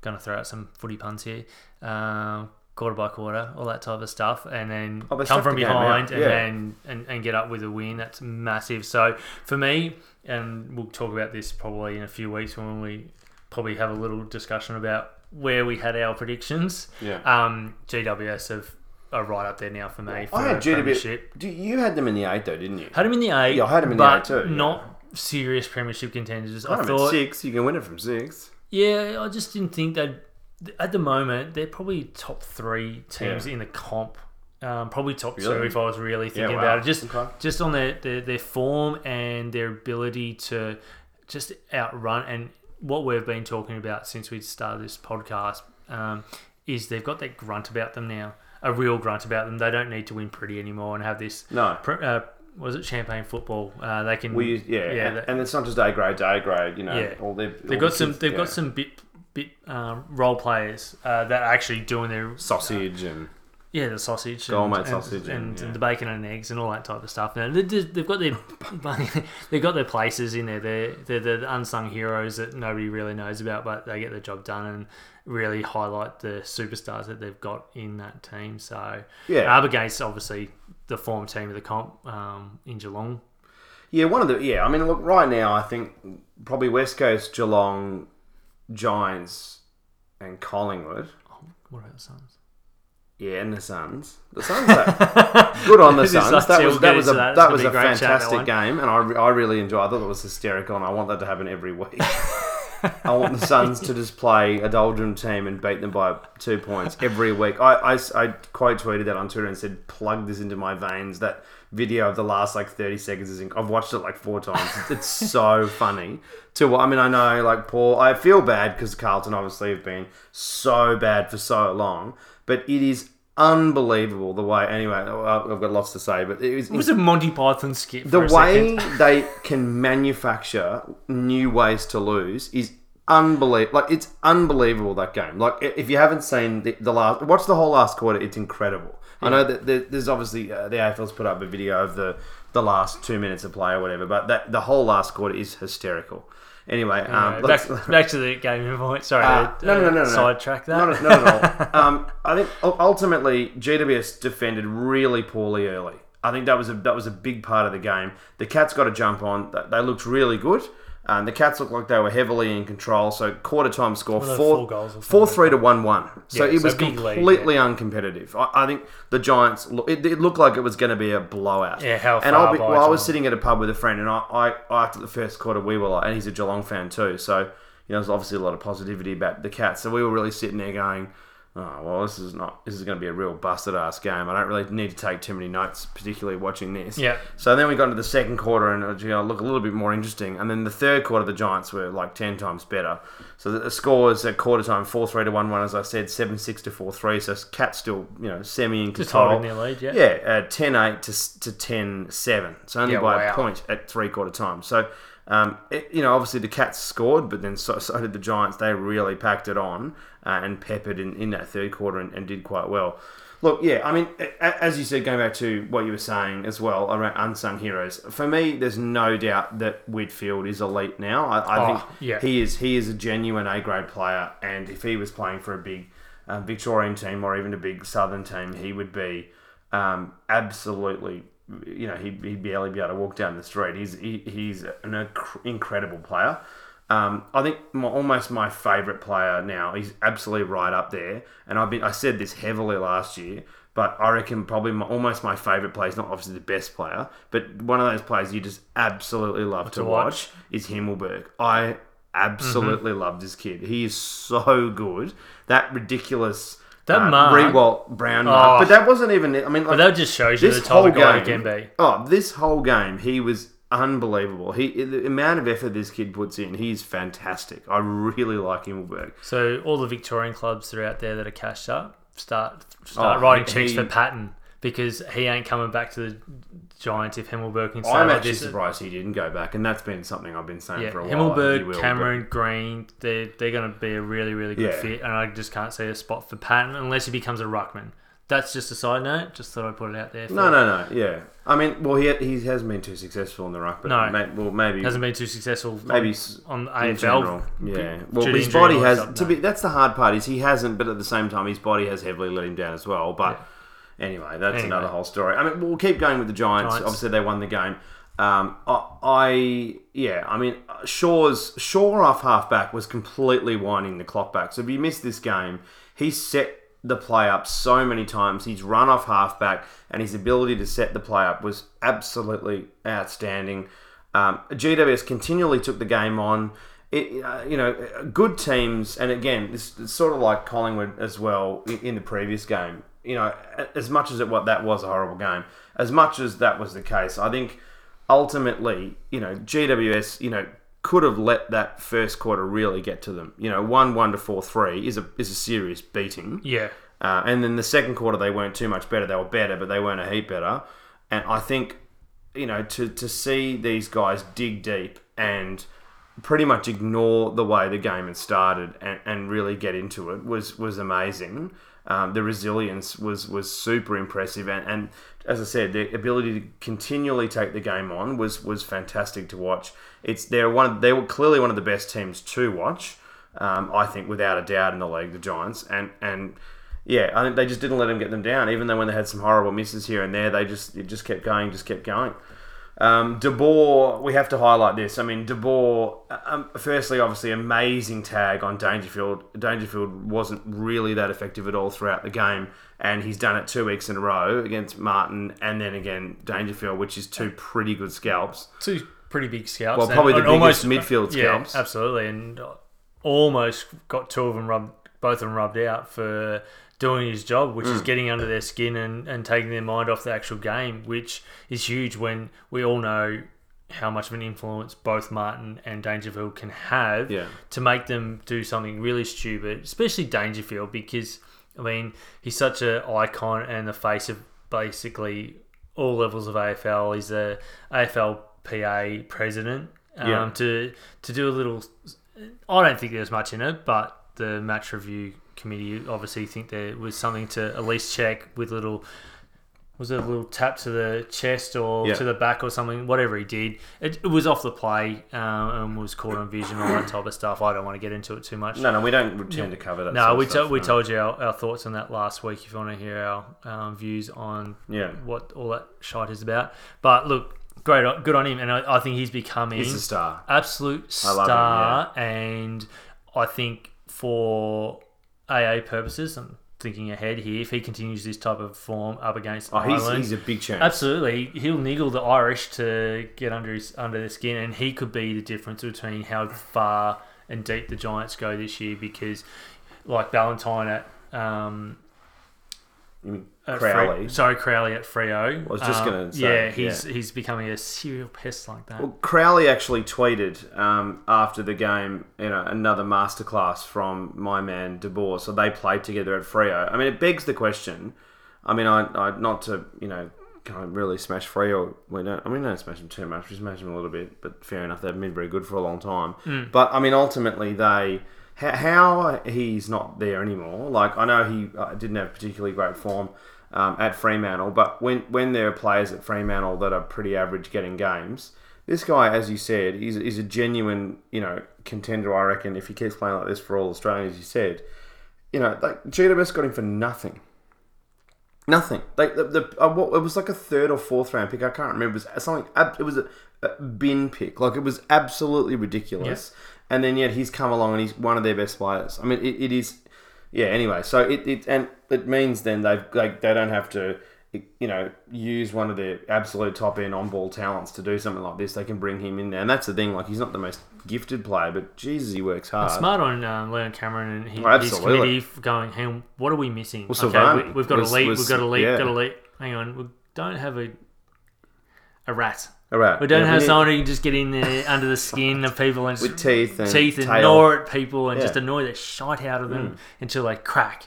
Going to throw out some footy puns here. Um, quarter by quarter, all that type of stuff, and then Oh, come from the game out, behind and then and, and get up with a win. That's massive. So for me, and we'll talk about this probably in a few weeks when we probably have a little discussion about where we had our predictions. Yeah. Um, GWS have are right up there now for me. For I had a GWS. you had them in the eight though, didn't you? Had them in the eight. Yeah, I had them in the eight too, yeah. Not serious premiership contenders. I I thought. six. You can win it from six. Yeah, I just didn't think that. At the moment, they're probably top three teams Yeah. in the comp. Um, probably top two if I was really thinking wow. about it. Just Okay. just on their, their their form and their ability to just outrun and what we've been talking about since we started this podcast um, is they've got that grunt about them now, a real grunt about them. They don't need to win pretty anymore and have this. No. pr- Uh, was it champagne football? Uh, they can. We yeah, yeah. and, and it's not just A grade, day grade. You know, Yeah. all their, They've all got the some. They've yeah. got some bit bit um, role players uh, that are actually doing their sausage and yeah the sausage, Gourmet and, sausage and, and, yeah. the bacon and eggs and all that type of stuff. Now they- they've got their they've got their places in there. They're, they're the unsung heroes that nobody really knows about, but they get the job done and really highlight the superstars that they've got in that team. So Yeah. up obviously the former team of the comp um, in Geelong. Yeah, one of the yeah. I mean, look, right now, I think probably West Coast, Geelong, Giants, and Collingwood. Oh, what about the Suns? Yeah, and the Suns. The Suns, are good on the Suns. That was that was a that. That was a chat, fantastic game, and I, I really enjoyed. I thought it was hysterical, and I want that to happen every week. I want the Suns to just play a doldrum team and beat them by two points every week. I, I, I quote tweeted that on Twitter and said, "Plug this into my veins." That video of the last like thirty seconds is. Inc- I've watched it like four times. It's, so funny. To what I mean, I know like Paul. I feel bad because Carlton obviously have been so bad for so long, but it is unbelievable the way. Anyway, I've got lots to say, but it was It was a Monty Python skit. the a way they can manufacture new ways to lose is unbelievable. Like it's unbelievable that game. Like if you haven't seen the, the last, watch the whole last quarter. It's incredible. I know that there's obviously uh, the AFL's put up a video of the the last two minutes of play or whatever, but that the whole last quarter is hysterical. Anyway, um, back, back to the game point. Sorry, uh, to, no, no, no, no, no. sidetrack that. Not, not at all. Um, I think ultimately GWS defended really poorly early. I think that was a that was a big part of the game. The Cats got a jump on. They looked really good. Um, the Cats looked like they were heavily in control. So quarter time score four, four goals four three to one one. So Yeah, it so was big lead, completely uncompetitive. I, I think the Giants. It, it looked like it was going to be a blowout. Yeah, how And I'll be, well, I was sitting at a pub with a friend, and I, I after the first quarter, we were like, and he's a Geelong fan too. So you know, there's obviously a lot of positivity about the Cats. So we were really sitting there going, oh well, this is not this is going to be a real busted ass game. I don't really need to take too many notes, particularly watching this. Yeah. So then we got into the second quarter and it you know, look a little bit more interesting. And then the third quarter, the Giants were like ten times better. So the scores at quarter time four three to one one, as I said, seven six to four three. So Cat still you know semi in control. holding their lead, yeah. Yeah, uh, 10-8 to to 10-7. So only Yeah, by a point at three quarter time. So. Um, it, you know, obviously the Cats scored, but then so, so did the Giants. They really packed it on uh, and peppered in, in that third quarter and, and did quite well. Look, yeah, I mean, as you said, going back to what you were saying as well around unsung heroes. For me, there's no doubt that Whitfield is elite now. I, I Oh, think yeah. he is he is a genuine A grade player, and if he was playing for a big um, Victorian team or even a big Southern team, he would be um, absolutely. You know, he'd, he'd barely be able to walk down the street. He's he, he's an incredible player. Um, I think my, almost my favourite player now. He's absolutely right up there, and I've been I said this heavily last year, but I reckon probably my, almost my favourite player. He's not obviously the best player, but one of those players you just absolutely love to, to watch. watch. is Himmelberg. I absolutely love this kid. He is so good. That ridiculous That uh, mark- Rewalt Brown mark, Oh. but that wasn't even. I mean, like, But that just shows you this the type whole of guy game he can be. Oh, this whole game, he was unbelievable. He the amount of effort this kid puts in, he's fantastic. I really like Himmelberg. So all the Victorian clubs that are out there that are cashed up start start Oh, writing he- checks for Patton because he ain't coming back to the Giants if Himmelberg can stay I'm like actually this. surprised he didn't go back, and that's been something I've been saying Yeah, for a while. I think he Himmelberg, will, Cameron, Green, they're, they're going to be a really, really good Yeah. fit, and I just can't see a spot for Patton unless he becomes a ruckman. That's just a side note. Just thought I'd put it out there. For, No, no, no. Yeah, I mean, well, he he hasn't been too successful in the ruck, but No. may, well, maybe hasn't been too successful. maybe on, s- on in AFL. general. Yeah. Well, due to his injury body or has something, to be. That's the hard part is he hasn't, but at the same time, his body has heavily let him down as well. But anyway, that's Anyway. another whole story. I mean, we'll keep going with the Giants. Giants. Obviously, they won the game. Um, I, I yeah, I mean, Shaw's Shaw off halfback was completely winding the clock back. So if you missed this game, he set the play up so many times. He's run off halfback, and his ability to set the play up was absolutely outstanding. Um, GWS continually took the game on. It, uh, you know, good teams, and again, it's, it's sort of like Collingwood as well in, in the previous game. You know, as much as it what that was a horrible game, as much as that was the case, I think ultimately, you know, GWS, you know, could have let that first quarter really get to them. You know, one one to four three is a is a serious beating. Yeah. Uh, and then the second quarter, they weren't too much better. They were better, but they weren't a heap better. And I think, you know, to, to see these guys dig deep and pretty much ignore the way the game had started and, and really get into it was was amazing. Um, the resilience was was super impressive, and, and as I said, the ability to continually take the game on was was fantastic to watch. It's they're one of, they were clearly one of the best teams to watch. Um, I think without a doubt in the league, the Giants, and and yeah, I think they just didn't let them get them down. Even though when they had some horrible misses here and there, they just it just kept going, just kept going. Um, De Boer, we have to highlight this. I mean, De Boer, um, firstly, obviously, amazing tag on Dangerfield. Dangerfield wasn't really that effective at all throughout the game, and he's done it two weeks in a row against Martin and then again Dangerfield, which is two pretty good scalps. Two pretty big scalps. Well, and- probably the and biggest midfield scalps. Yeah, absolutely, and almost got two of them rubbed, both of them rubbed out for doing his job, which Mm. is getting under their skin and, and taking their mind off the actual game, which is huge when we all know how much of an influence both Martin and Dangerfield can have Yeah. to make them do something really stupid, especially Dangerfield, because I mean he's such an icon and the face of basically all levels of AFL. He's the AFLPA president. Um, Yeah. To to do a little, I don't think there's much in it, but the match review committee obviously think there was something to at least check with little. Was it a little tap to the chest or Yeah. to the back or something? Whatever he did, it, it was off the play um, and was caught on vision, all that type of stuff. I don't want to get into it too much. No, no, we don't tend to cover that. No, we, stuff, to, we no. told you our, our thoughts on that last week. If you want to hear our um, views on Yeah. what all that shite is about, but look, great, good on him, and I, I think he's becoming He's a star. absolute I love him, star. And I think for AA purposes, I'm thinking ahead here. If he continues this type of form up against Oh, he's, Ireland, he's a big chance. Absolutely, he'll niggle the Irish to get under his under their skin, and he could be the difference between how far and deep the Giants go this year. Because, like Valentine at Um, at Crowley. Fre- sorry, Crowley at Freo. I was just Um, gonna say, yeah, he's he's becoming a serial pest like that. Well, Crowley actually tweeted um, after the game, you know, another masterclass from my man De Boer. So they played together at Freo. I mean, it begs the question. I mean, I, I not to you know kind of really smash Freo. We don't. I mean, we don't smash them too much. We smash them a little bit, but fair enough. They've been very good for a long time. Mm. But I mean, ultimately, they how, he's not there anymore. Like I know he uh, didn't have particularly great form um, at Fremantle, but when when there are players at Fremantle that are pretty average getting games, this guy, as you said, is is a genuine you know contender. I reckon if he keeps playing like this for all Australians, you said, you know, like GWS got him for nothing. Nothing. Like the, the uh, what, it was like a third or fourth round pick. I can't remember. It was something. It was a, a bin pick. Like it was absolutely ridiculous. And then yet he's come along and he's one of their best players. I mean, it, it is. Yeah. Anyway, so it, it and it means then they've like they don't have to you know use one of their absolute top end on ball talents to do something like this. They can bring him in there, and that's the thing. Like he's not the most gifted player, but Jesus, he works hard. Smart on um, Leon Cameron and he, Oh, his committee going, hang on, what are we missing? Well, Silvani we, have got was- a lead, was- we've got a lead, yeah. got a lead. Hang on, we don't have a a rat. All right. We don't Yeah, have need- someone who can just get in there under the skin of people and with teeth and teeth and tail. gnaw at people and Yeah. just annoy the shite out of them mm. until they crack.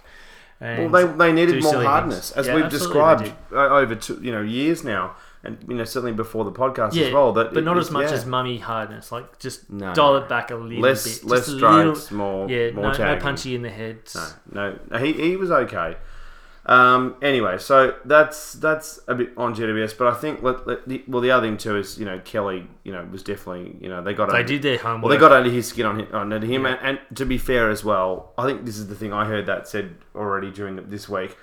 Well, they, they needed more hardness, things. as Yeah, we've described over two, you know years now, and you know certainly before the podcast as well. That but not as much as mummy hardness. Like just No. dial it back a little less bit. less just a strokes, little, more yeah, more no, no punchy in the head. No, no, he, he was okay. Um, anyway, so that's that's a bit on GWS, but I think let, let the, well the other thing too is you know Kelly you know was definitely you know they got They under- did their homework. well they got under his skin on him, on him Yeah. and, and to be fair as well, I think this is the thing I heard that said already during the, this week.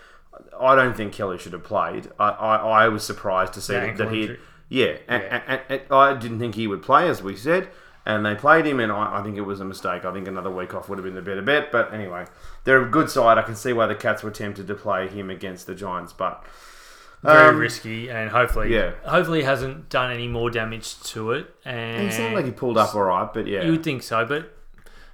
I don't think Kelly should have played. I, I, I was surprised to see that, that he yeah, and, Yeah. And, and, and I didn't think he would play, as we said, and they played him, and I, I think it was a mistake. I think another week off would have been the better bet, but anyway, they're a good side. I can see why the Cats were tempted to play him against the Giants, but very um, risky, and hopefully, yeah. hopefully he hasn't done any more damage to it. And He seemed like he pulled up all right, but yeah, You would think so, but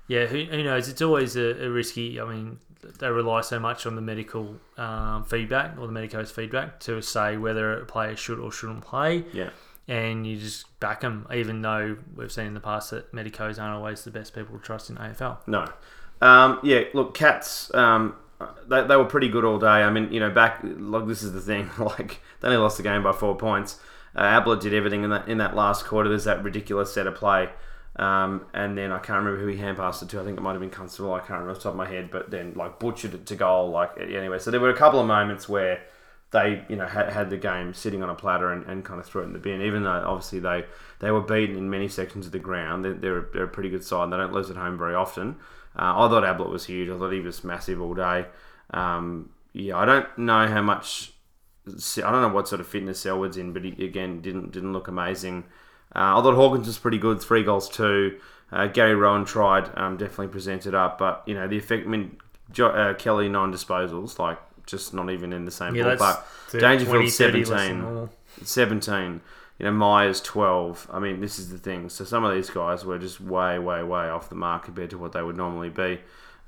yeah, who, who knows? It's always a, a risky. I mean, they rely so much on the medical um, feedback or the medico's feedback to say whether a player should or shouldn't play, yeah. And you just back them, even though we've seen in the past that medicos aren't always the best people to trust in AFL. No. Um, yeah, look, Cats, um, they, they were pretty good all day. I mean, you know, back, like, this is the thing, like, they only lost the game by four points. Uh, Ablett did everything in that in that last quarter. There's that ridiculous set of play. Um, and then I can't remember who he hand passed it to. I think it might have been Constable. I can't remember off the top of my head. But then, like, butchered it to goal. Like, anyway, so there were a couple of moments where they, you know, had, had the game sitting on a platter and, and kind of threw it in the bin. Even though obviously they, they were beaten in many sections of the ground, they're, they're, they're a pretty good side. They don't lose at home very often. Uh, I thought Ablett was huge. I thought he was massive all day. Um, yeah, I don't know how much. I don't know what sort of fitness Selwood's in, but he again didn't didn't look amazing. Uh, I thought Hawkins was pretty good, three goals too. Uh, Gary Rohan tried, um, definitely presented up, but you know the effect. I mean, jo- uh, Kelly nine disposals, like just not even in the same Yeah, ballpark. Dangerfield 20, 30 less than 17. 17. You know, Miers 12. I mean, this is the thing. So some of these guys were just way, way, way off the mark compared to what they would normally be.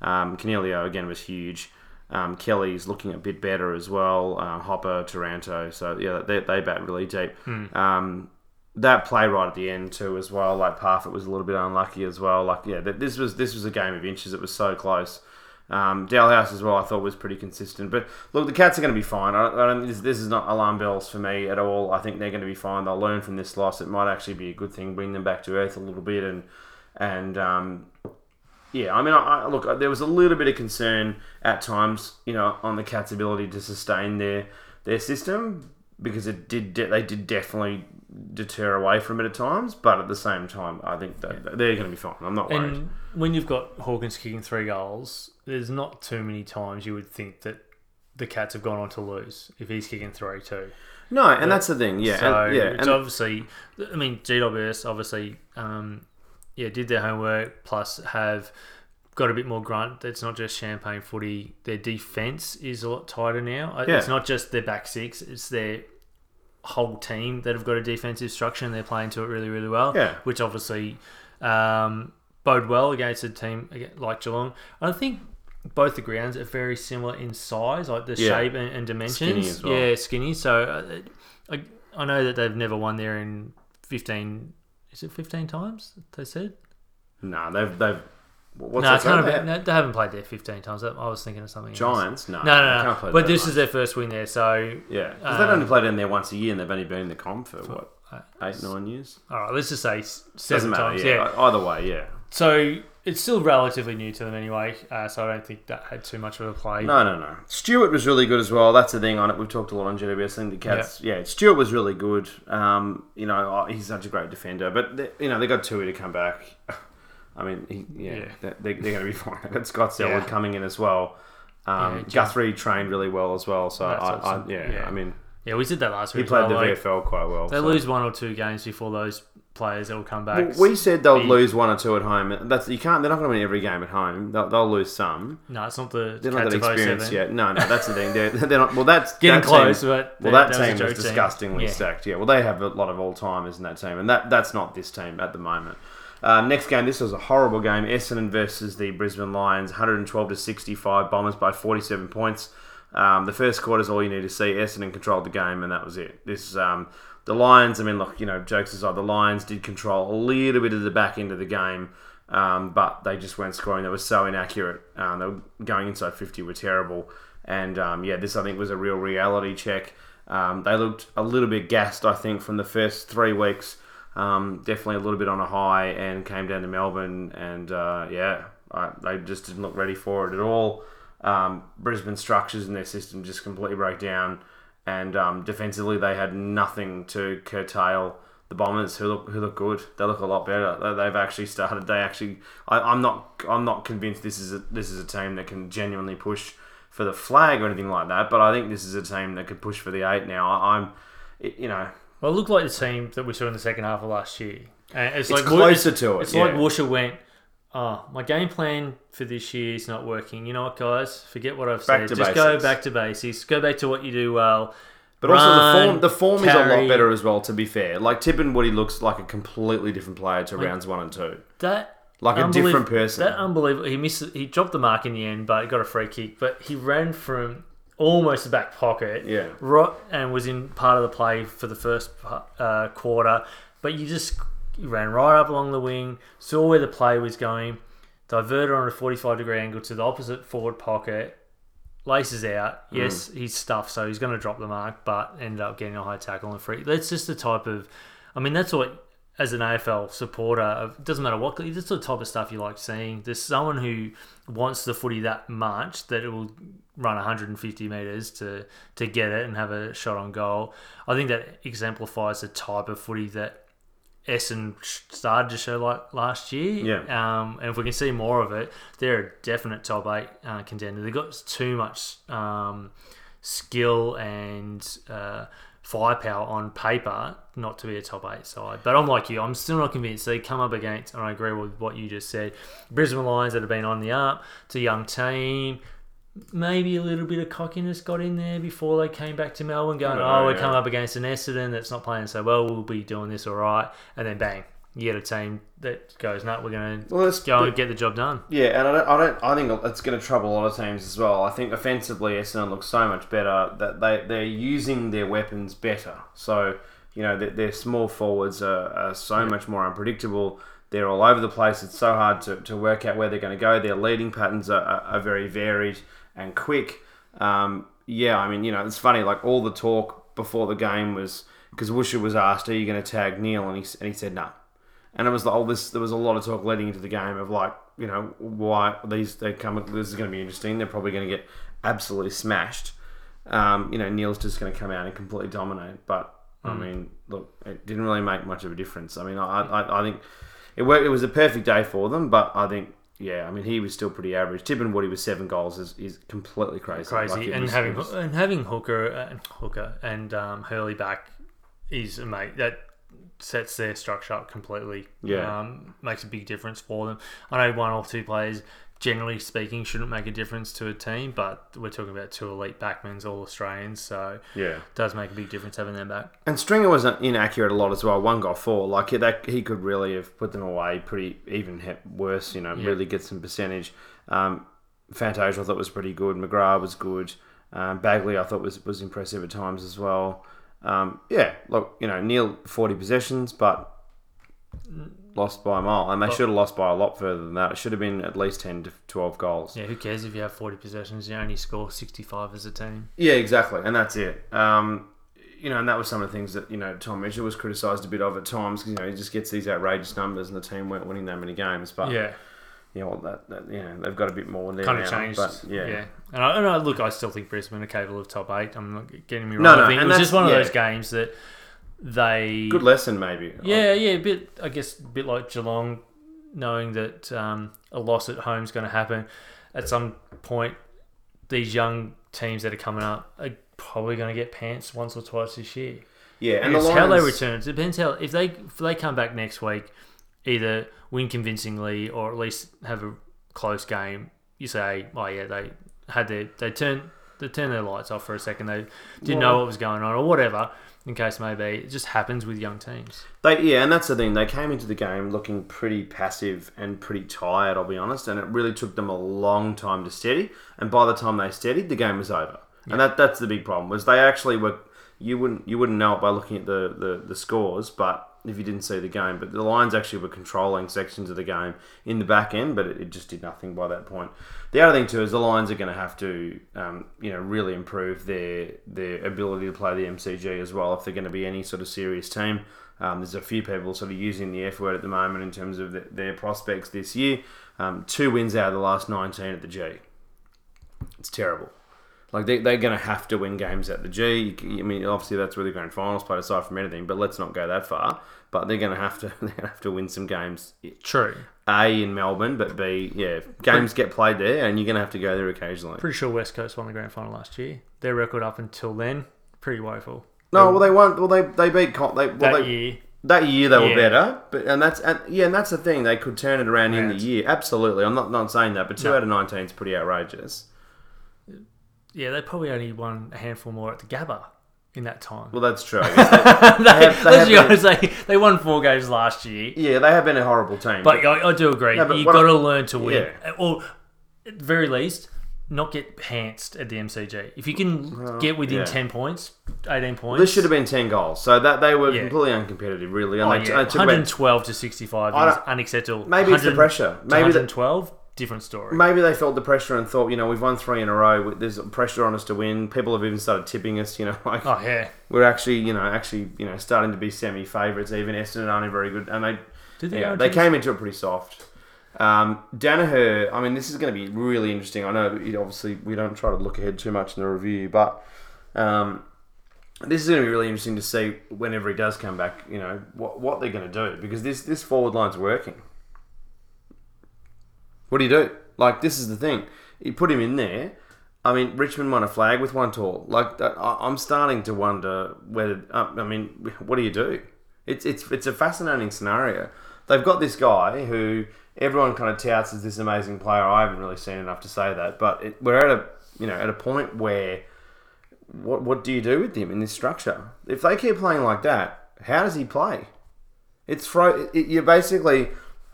Um, Coniglio, again, was huge. Um, Kelly's looking a bit better as well. Uh, Hopper, Taranto. So, yeah, they, they bat really deep. Um, that play right at the end too, as well. Like Parfitt was a little bit unlucky as well. Like yeah, this was this was a game of inches. It was so close. Um, Dahlhaus as well, I thought was pretty consistent. But look, the Cats are going to be fine. I, I don't. This, this is not alarm bells for me at all. I think they're going to be fine. They'll learn from this loss. It might actually be a good thing, bring them back to earth a little bit, and and um, yeah, I mean, I, I, look, there was a little bit of concern at times, you know, on the Cats' ability to sustain their their system because it did de- they did definitely deter away from it at times, but at the same time, I think that they're going to be fine. I'm not worried. And when you've got Hawkins kicking three goals, there's not too many times you would think that the Cats have gone on to lose if he's kicking three two. no, and that's the thing, yeah, So and, yeah, it's and, obviously, I mean, GWS obviously, um, yeah, did their homework plus have got a bit more grunt. It's not just champagne footy. Their defense is a lot tighter now. Uh, Yeah. It's not just their back six. It's their whole team that have got a defensive structure and they're playing to it really, really well. Yeah. Which obviously um, bode well against a team like Geelong. I think both the grounds are very similar in size, like the Yeah. shape and, and dimensions. Skinny as well. Yeah, skinny. So uh, I, I know that they've never won there in fifteen. Is it fifteen times? They said. No, they've they've. What's no, that can't have no, they haven't played there fifteen times. I was thinking of something. else. Giants? No, No, no, no. But this much. is their first win there, so Yeah, because they've Um, only played in there once a year, and they've only been in the comp for what uh, eight, nine years. all right. Let's just say seven matter. times. yeah. yeah. Either way, yeah. So it's still relatively new to them anyway, uh, so I don't think that had too much of a play. No, no, no. Stewart was really good as well. That's the thing on it. We've talked a lot on GWS. I think the Cats. Yeah, Stewart was really good. Um, you know, oh, he's such a great defender. But they, you know, they got Tuohy to come back. I mean, he, yeah, Yeah. They, they're going to be fine. They got Scott Selwood Yeah. coming in as well. Um, Yeah, Guthrie trained really well as well. So I, awesome. I, yeah, Yeah. I mean, Yeah, we did that last week. he played the well, like, VFL quite well. They so. lose one or two games before those players that will come back. Well, we said they'll Be- lose one or two at home. That's you can't. They're not going to win every game at home. They'll, they'll lose some. no, it's not the They're not that of experienced yet. No, no, that's the thing. They're, they're not. Well, that's Getting that close, Team, but well, that, that, that was a team team. disgustingly stacked. Yeah. Well, they have a lot of all timers in that team, and that that's not this team at the moment. Uh, next game, this was a horrible game. Essendon versus the Brisbane Lions, 112 to 65. Bombers by 47 points. Um, the first quarter is all you need to see. Essendon controlled the game, and that was it. This um, the Lions. I mean, look, you know, jokes aside, the Lions did control a little bit of the back end of the game, um, but they just weren't scoring. They were so inaccurate. Um, they were going inside 50 were terrible, and um, yeah, this I think was a real reality check. Um, they looked a little bit gassed, I think, from the first three weeks. Um, definitely a little bit on a high, and came down to Melbourne, and uh, yeah, I, they just didn't look ready for it at all. Um, Brisbane structures in their system just completely broke down, and um, defensively they had nothing to curtail the Bombers, who look who look good. They look a lot better. They- They've actually started. They actually, I, I'm not I'm not convinced this is a, this is a team that can genuinely push for the flag or anything like that. But I think this is a team that could push for the eight now. I, I'm, it, you know, Well, it looked like the team that we saw in the second half of last year. And it's, it's like closer it's, to it. It's yeah. like Woosha went. Oh, my game plan for this year is not working. You know what, guys? Forget what I've Back said. to Just go basics. back to basics. Go back to what you do well. But also the Run, form, the form is a carry. lot better as well. To be fair, like Tip and Woody looks like a completely different player to rounds one and two. That Like a different person. That unbelievable. He missed. He dropped the mark in the end, but got a free kick. But he ran from almost the back pocket. Yeah. Right, and was in part of the play for the first uh, quarter. But you just you ran right up along the wing, saw where the play was going, diverted on a forty-five degree angle to the opposite forward pocket. Laces out. Mm. Yes, he's stuffed, so he's going to drop the mark, but ended up getting a high tackle and free. That's just the type of. I mean, that's what as an AFL supporter, it doesn't matter what, that's the type of stuff you like seeing. There's someone who wants the footy that much that it will run 150 metres to, to get it and have a shot on goal. I think that exemplifies the type of footy that Essen started to show like last year. Yeah. Um, and if we can see more of it, they're a definite top eight uh, contender. They've got too much um, skill and uh, firepower on paper not to be a top eight side. But I'm like you, I'm still not convinced. They come up against, and I agree with what you just said, Brisbane Lions that have been on the up. It's a young team. Maybe a little bit of cockiness got in there before they came back to Melbourne, going, don't "Oh, know, we're yeah. coming up against an Essendon that's not playing so well. We'll be doing this all right." And then bang, you get a team that goes, "No, we're going to Well, it's, go and get the job done." Yeah, and I don't, I don't, I think it's going to trouble a lot of teams as well. I think offensively, Essendon looks so much better that they they're using their weapons better. So you know, their, their small forwards are, are so much more unpredictable. They're all over the place. It's so hard to, to work out where they're going to go. Their leading patterns are, are, are very varied and quick. Um, yeah, I mean, you know, it's funny. Like all the talk before the game was because Woosha was asked, "Are you going to tag Neale?" and he and he said, "No." And it was like, oh, this. There was a lot of talk leading into the game of like, you know, why these they come. This is going to be interesting. They're probably going to get absolutely smashed. Um, you know, Neale's just going to come out and completely dominate. But I mean, look, it didn't really make much of a difference. I mean, I, I, I think it worked. It was a perfect day for them. But I think, yeah, I mean, he was still pretty average. Tip and Woody with seven goals is, is completely crazy. crazy. Like, and was- having was- and having Hooker and Hooker and um, Hurley back is mate that sets their structure up completely. Yeah. um, makes a big difference for them. I know one or two players, generally speaking, shouldn't make a difference to a team, but we're talking about two elite backmans, all Australians, so yeah. it does make a big difference having them back. And Stringer was inaccurate a lot as well. One got four. Like he- that, he could really have put them away pretty even he- worse. You know, Yeah. really get some percentage. Um, Fantasia I thought was pretty good. McGrath was good. Um, Bagley I thought was was impressive at times as well. Um, yeah, look, you know, Neale forty possessions, but lost by a mile, and they should have lost by a lot further than that. It should have been at least ten to twelve goals. Yeah, who cares if you have 40 possessions? You only score 65 as a team. Yeah, exactly, and that's it. Um, you know, and that was some of the things that you know Tom Mitchell was criticised a bit of at times because you know he just gets these outrageous numbers and the team weren't winning that many games. But Yeah, yeah, well, that, that you know they've got a bit more there kind now. of changed. But yeah, yeah. And, I, and I, look, I still think Brisbane are capable of top eight. I'm not getting me wrong. No, no, I think it was just one of yeah. those games that they. good lesson maybe. Yeah, yeah, a bit. I guess a bit like Geelong, knowing that um, a loss at home is going to happen at some point. These young teams that are coming up are probably going to get pants once or twice this year. yeah, and And the it's how they return. It depends how if they if they come back next week, either win convincingly or at least have a close game. You say, oh yeah, they had their they turned they turned their lights off for a second. They didn't know what was going on or whatever. In case maybe it just happens with young teams. They, yeah, and that's the thing. They came into the game looking pretty passive and pretty tired. I'll be honest, and it really took them a long time to steady. And by the time they steadied, the game was over. And that that's the big problem was they actually were. You wouldn't you wouldn't know it by looking at the, the, the scores, but if you didn't see the game, but the Lions actually were controlling sections of the game in the back end, but it, it just did nothing by that point. The other thing too is the Lions are going to have to, um, you know, really improve their their ability to play the MCG as well if they're going to be any sort of serious team. Um, there's a few people sort of using the F word at the moment in terms of the, their prospects this year. Um, two wins out of the last 19 at the G. It's terrible. Like they, they're going to have to win games at the G. I mean, obviously that's where the grand finals played aside from anything. But let's not go that far. But they're going to have to they're going to have to win some games. True. A in Melbourne, but B yeah, games get played there, and you're going to have to go there occasionally. Pretty sure West Coast won the grand final last year. Their record up until then, pretty woeful. No, well they won. Well they they beat Con- they well, That they, year, That year they were Yeah. better, but and that's and yeah, and that's the thing. They could turn it around in the year. Absolutely, I'm not not saying that, but two No. out of nineteen is pretty outrageous. Yeah, they probably only won a handful more at the Gabba in that time. Well, that's true. I guess they- they, have- they let's be been- honest, they, they won four games last year. yeah, they have been a horrible team. But I, I do agree. No, You've got to learn to win. Yeah. Uh, or, at the very least, not get pantsed at the MCG. If you can Well, get within yeah. 10 points, 18 points. this should have been ten goals, so that they were Yeah. completely uncompetitive, really. Oh, and Oh, they, yeah. they took about- 112 to 65 is unacceptable. maybe it's the pressure. Maybe the, 112, different story. maybe they felt the pressure and thought, you know, we've won three in a row. There's pressure on us to win. People have even started tipping us. You know, like oh, yeah. we're actually, you know, actually, you know, starting to be semi favourites. Even Eston aren't very good, and they Did they yeah, they came into it pretty soft. Um, Daniher, I mean, this is going to be really interesting. I know, know, obviously, we don't try to look ahead too much in the review, but um, this is going to be really interesting to see whenever he does come back. You know what what they're going to do because this this forward line's working. What do you do? Like this is the thing. You put him in there. I mean, Richmond won a flag with one tall. Like I'm starting to wonder whether. Uh, I mean, what do you do? It's it's it's a fascinating scenario. They've got this guy who everyone kind of touts as this amazing player. I haven't really seen enough to say that, but it, we're at a you know at a point where what what do you do with him in this structure? If they keep playing like that, how does he play? It's fro- it, you're basically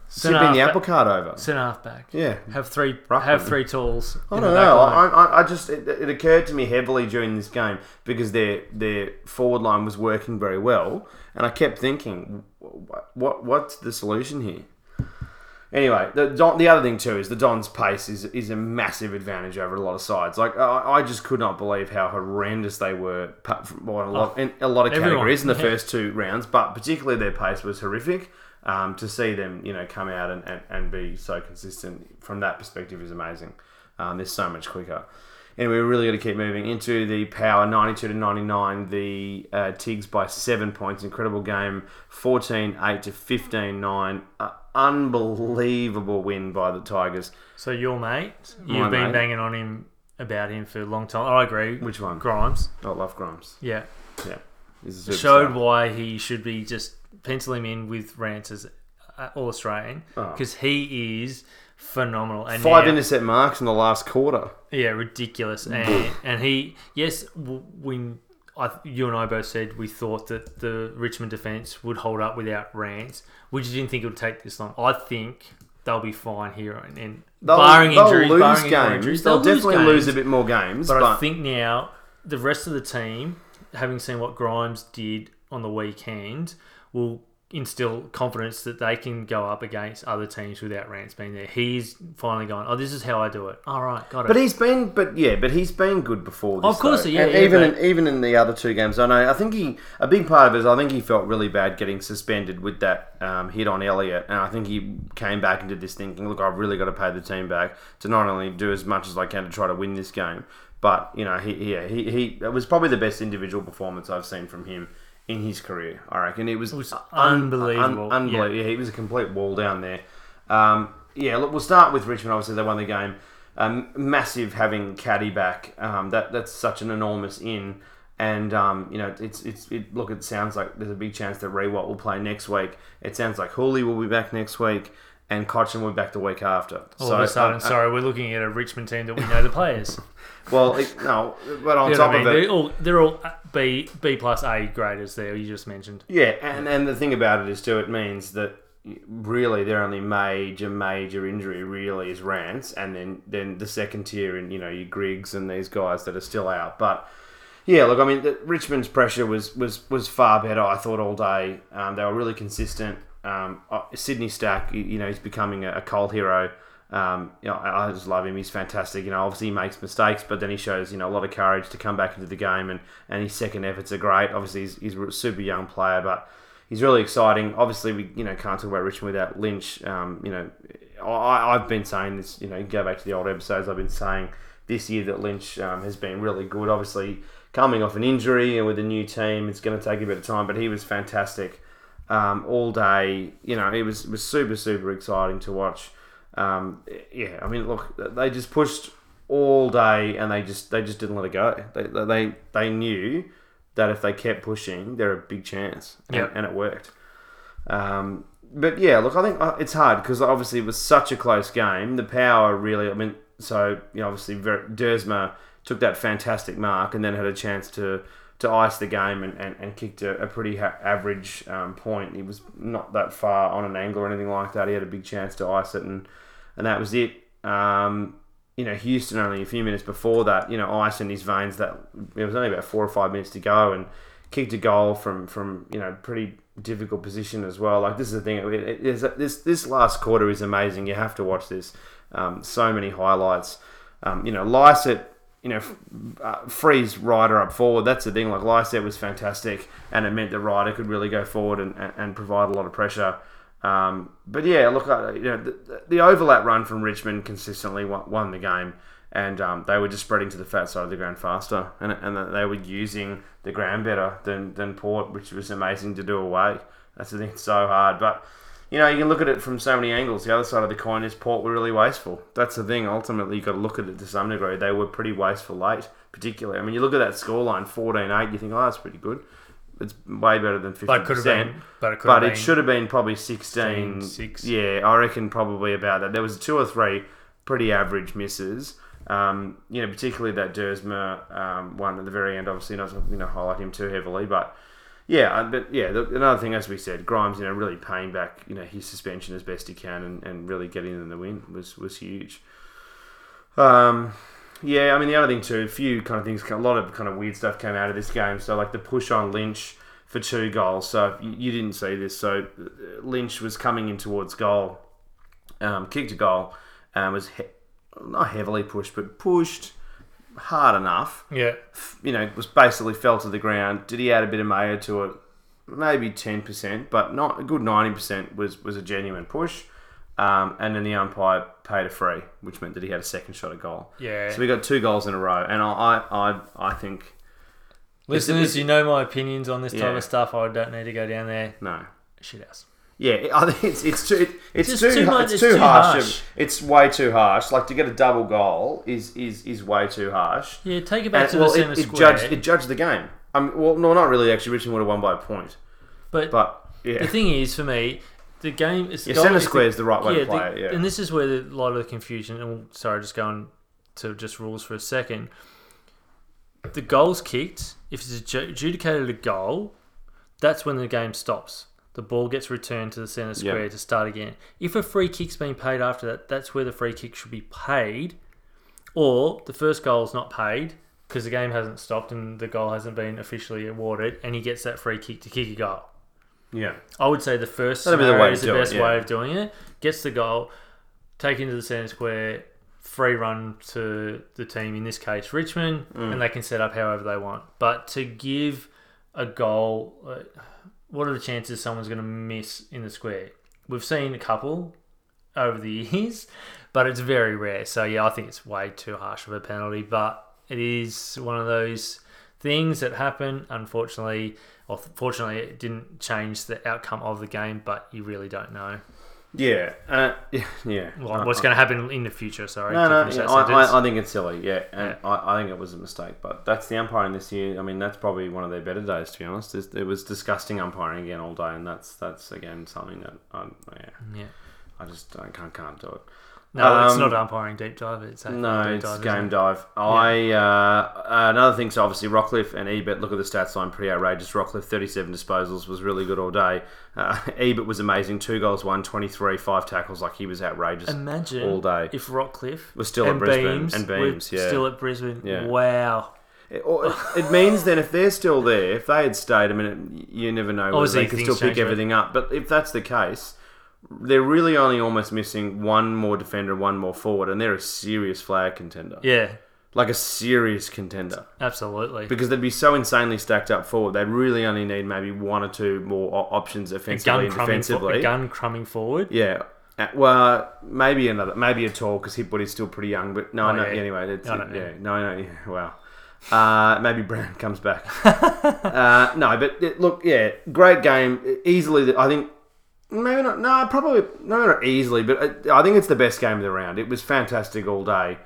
Centre tipping the apple cart over. Centre half back. Yeah, Have three Ruckman. have three tools. I don't know. I, I, I just it, it occurred to me heavily during this game because their their forward line was working very well, and I kept thinking, what, what what's the solution here? Anyway, the Don, the other thing too is the Don's pace is is a massive advantage over a lot of sides. Like I, I just could not believe how horrendous they were well, in a lot oh, in a lot of Everyone, categories in the yeah. first two rounds, but particularly their pace was horrific. Um, to see them, you know, come out and, and, and be so consistent from that perspective is amazing. Um, they're so much quicker. Anyway, we're really going to keep moving into the power 92 to 99. The uh, Tigs by seven points. Incredible game. 14 8 to 15 9. Uh, unbelievable win by the Tigers. So your mate, My you've been mate. banging on him about him for a long time. I agree. Which one? Grimes, I love Grimes. yeah, Yeah. Showed why he should be just pencil him in with Rance as uh, All Australian Oh. because he is phenomenal. And Five now- intercept marks in the last quarter. Yeah, ridiculous. And and he, yes, when I, you and I both said we thought that the Richmond defence would hold up without Rance. We just didn't think it would take this long. I think they'll be fine here, and, and they'll, barring they'll injuries, lose barring games. injuries, they'll, they'll definitely lose, games. a bit more games. But, But, I think now the rest of the team, having seen what Grimes did on the weekend, will instill confidence that they can go up against other teams without Rance being there. He's finally going, oh, this is how I do it. All right, got it. But he's been, but yeah, but he's been good before. This, Of course though. yeah, even in, even in the other two games, I know. I think he a big part of it is I think he felt really bad getting suspended with that um, hit on Elliott, and I think he came back and did this thinking, look, I've really got to pay the team back to not only do as much as I can to try to win this game, but you know, he yeah, he, he it was probably the best individual performance I've seen from him. In his career, I reckon it was, was un- unbelievable. un- unbelievable. Yeah, he was a complete wall down there. Um, yeah, look, we'll start with Richmond. Obviously, they won the game. Um, massive having Caddy back. Um, that that's such an enormous in, and um, you know it's it's it, look. It sounds like there's a big chance that Riewoldt will play next week. It sounds like Houli will be back next week, and Cotchin will be back the week after. all of a sudden, uh, uh, sorry, we're looking at a Richmond team that we know the players. well, it, no, but on You know top I mean? of it, They're all, they're all B, B plus A graders there, you just mentioned. Yeah, and, and the thing about it is too, it means that really their only major major injury really is Rance, and then then the second tier and you know your Griggs and these guys that are still out. But yeah, look, I mean, the, Richmond's pressure was was was far better. I thought all day. Um, they were really consistent. Um, uh, Sydney Stack, you, you know, he's becoming a, a cult hero. Um, you know, I, I just love him. He's fantastic. You know, obviously he makes mistakes, but then he shows you know a lot of courage to come back into the game, and, and his second efforts are great. Obviously, he's, he's a super young player, but he's really exciting. Obviously, we you know can't talk about Richmond without Lynch. Um, you know, I, I've been saying this. You know, go back to the old episodes. I've been saying this year that Lynch um, has been really good. Obviously, coming off an injury and with a new team, it's going to take a bit of time, but he was fantastic um, all day. You know, it was it was super super exciting to watch. Um, yeah, I mean, look, they just pushed all day, and they just they just didn't let it go. They they they knew that if they kept pushing, they're a big chance, and, Yep. and it worked. Um, but yeah, look, I think uh, it's hard because obviously it was such a close game. The power really, I mean, so you know, obviously Ver- Duursma took that fantastic mark and then had a chance to to ice the game and, and, and kicked a, a pretty ha- average um, point. He was not that far on an angle or anything like that. He had a big chance to ice it, and and that was it. Um, you know, Houston only a few minutes before that, you know, ice in his veins. That it was only about four or five minutes to go, and kicked a goal from from you know pretty difficult position as well. Like this is the thing. It, it, is- this this last quarter is amazing. You have to watch this. Um, so many highlights. Um, you know, Lycett, you know, uh, frees Ryder up forward. That's the thing. Like Lycett was fantastic, and it meant that Ryder could really go forward and, and, and provide a lot of pressure. Um, but yeah, look, uh, you know, the, the overlap run from Richmond consistently won, won the game, and um, they were just spreading to the fat side of the ground faster, and, and they were using the ground better than, than Port, which was amazing to do away. That's the thing, it's so hard. But you know, you can look at it from so many angles. The other side of the coin is Port were really wasteful. That's the thing. Ultimately, you've got to look at it to some degree. They were pretty wasteful late, particularly. I mean, you look at that scoreline, 14-8, you think, oh, that's pretty good. It's way better than 50%. But it could have been. But it But have it should have been probably 16. 16, Yeah, I reckon probably about that. There was two or three pretty average misses. Um, you know, particularly that Duursma um, one at the very end. Obviously, not to you know highlight him too heavily, but yeah, uh, but yeah. The, another thing, as we said, Grimes, you know, really paying back you know his suspension as best he can and, and really getting them the win was was huge. Um, yeah, I mean the other thing too, a few kind of things, a lot of kind of weird stuff came out of this game. So like the push on Lynch for two goals. So you, you didn't see this. So uh, Lynch was coming in towards goal, um, kicked a goal, and was he- not heavily pushed, but pushed hard enough. Yeah. You know, was basically fell to the ground. Did he add a bit of mayo to it? Maybe ten percent, but not a good ninety percent was was a genuine push. Um, and then the umpire paid a free, which meant that he had a second shot at goal. Yeah. So we got two goals in a row, and I, I, I, I think Listeners, it's- you know my opinions on this type of stuff. I don't need to go down there. no. Shit house. Yeah, I think it's it's too it, it's Just too, too much- it's, it's too, too harsh. harsh. It's way too harsh. Like to get a double goal is is is way too harsh. Yeah, take it back And, to well, the centre it, it square. judged it judged the game. I mean, well, no, not really. Actually, Richmond would have won by a point. but But yeah, the thing is, for me, the game is yeah, goal- centre is the- square is the right way yeah, to play the- it. Yeah, and this is where the, a lot of the confusion. And sorry, just going to just rules for a second. The goals kicked. If it's adjudicated a goal, that's when the game stops. the ball gets returned to the centre square to start again. If a free kick's been paid after that, that's where the free kick should be paid. Or the first goal's not paid because the game hasn't stopped and the goal hasn't been officially awarded, and he gets that free kick to kick a goal. Yeah. I would say the first That'd be the scenario way to is the do it, best yeah. way of doing it. Gets the goal, take into the centre square, free run to the team, in this case Richmond, Mm. and they can set up however they want. But to give a goal, uh, what are the chances someone's going to miss in the square? We've seen a couple over the years, but it's very rare. So yeah, I think it's way too harsh of a penalty, but it is one of those things that happen. Unfortunately, or fortunately, it didn't change the outcome of the game, but you really don't know Yeah. Uh, yeah. well, what's going to happen in the future. Sorry, No, no, yeah, I. I, think it's silly, yeah, and I, I think it was a mistake. But that's the umpiring this year. I mean, that's probably one of their better days, to be honest. It was disgusting umpiring again all day, and that's that's again something that I, yeah, yeah. I just I can't can't do it. No, it's Um, not umpiring deep dive. It's No, it's dive, game it? dive. I uh, another thing. So obviously Rockliff and Ebert. Look at the stats line, pretty outrageous. Rockliff thirty-seven disposals was really good all day. Uh, Ebert was amazing. Two goals, one 23, five tackles. Like he was outrageous Imagine all day. if Rockliff Was still at Brisbane Beams and were Beams, yeah. still at Brisbane. Yeah. Wow. It, it means then if they're still there, if they had stayed, I mean, it, you never know Obviously, they can things still pick everything up. But if that's the case, they're really only almost missing one more defender, one more forward, and they're a serious flag contender, Yeah, like a serious contender. absolutely. Because they'd be so insanely stacked up forward, they'd really only need maybe one or two more o- options offensively and defensively. a gun crumbing forward. Yeah. Uh, well, maybe another, maybe a tall because Hipwood is still pretty young. But no, Oh, no. yeah. Anyway, don't know. yeah, no, no, yeah, wow. Uh, maybe Brown comes back. uh, no, but it, look, yeah, great game. Easily, the- I think. Maybe not. No, probably no, not easily, but uh, I think it's the best game of the round. It was fantastic all day.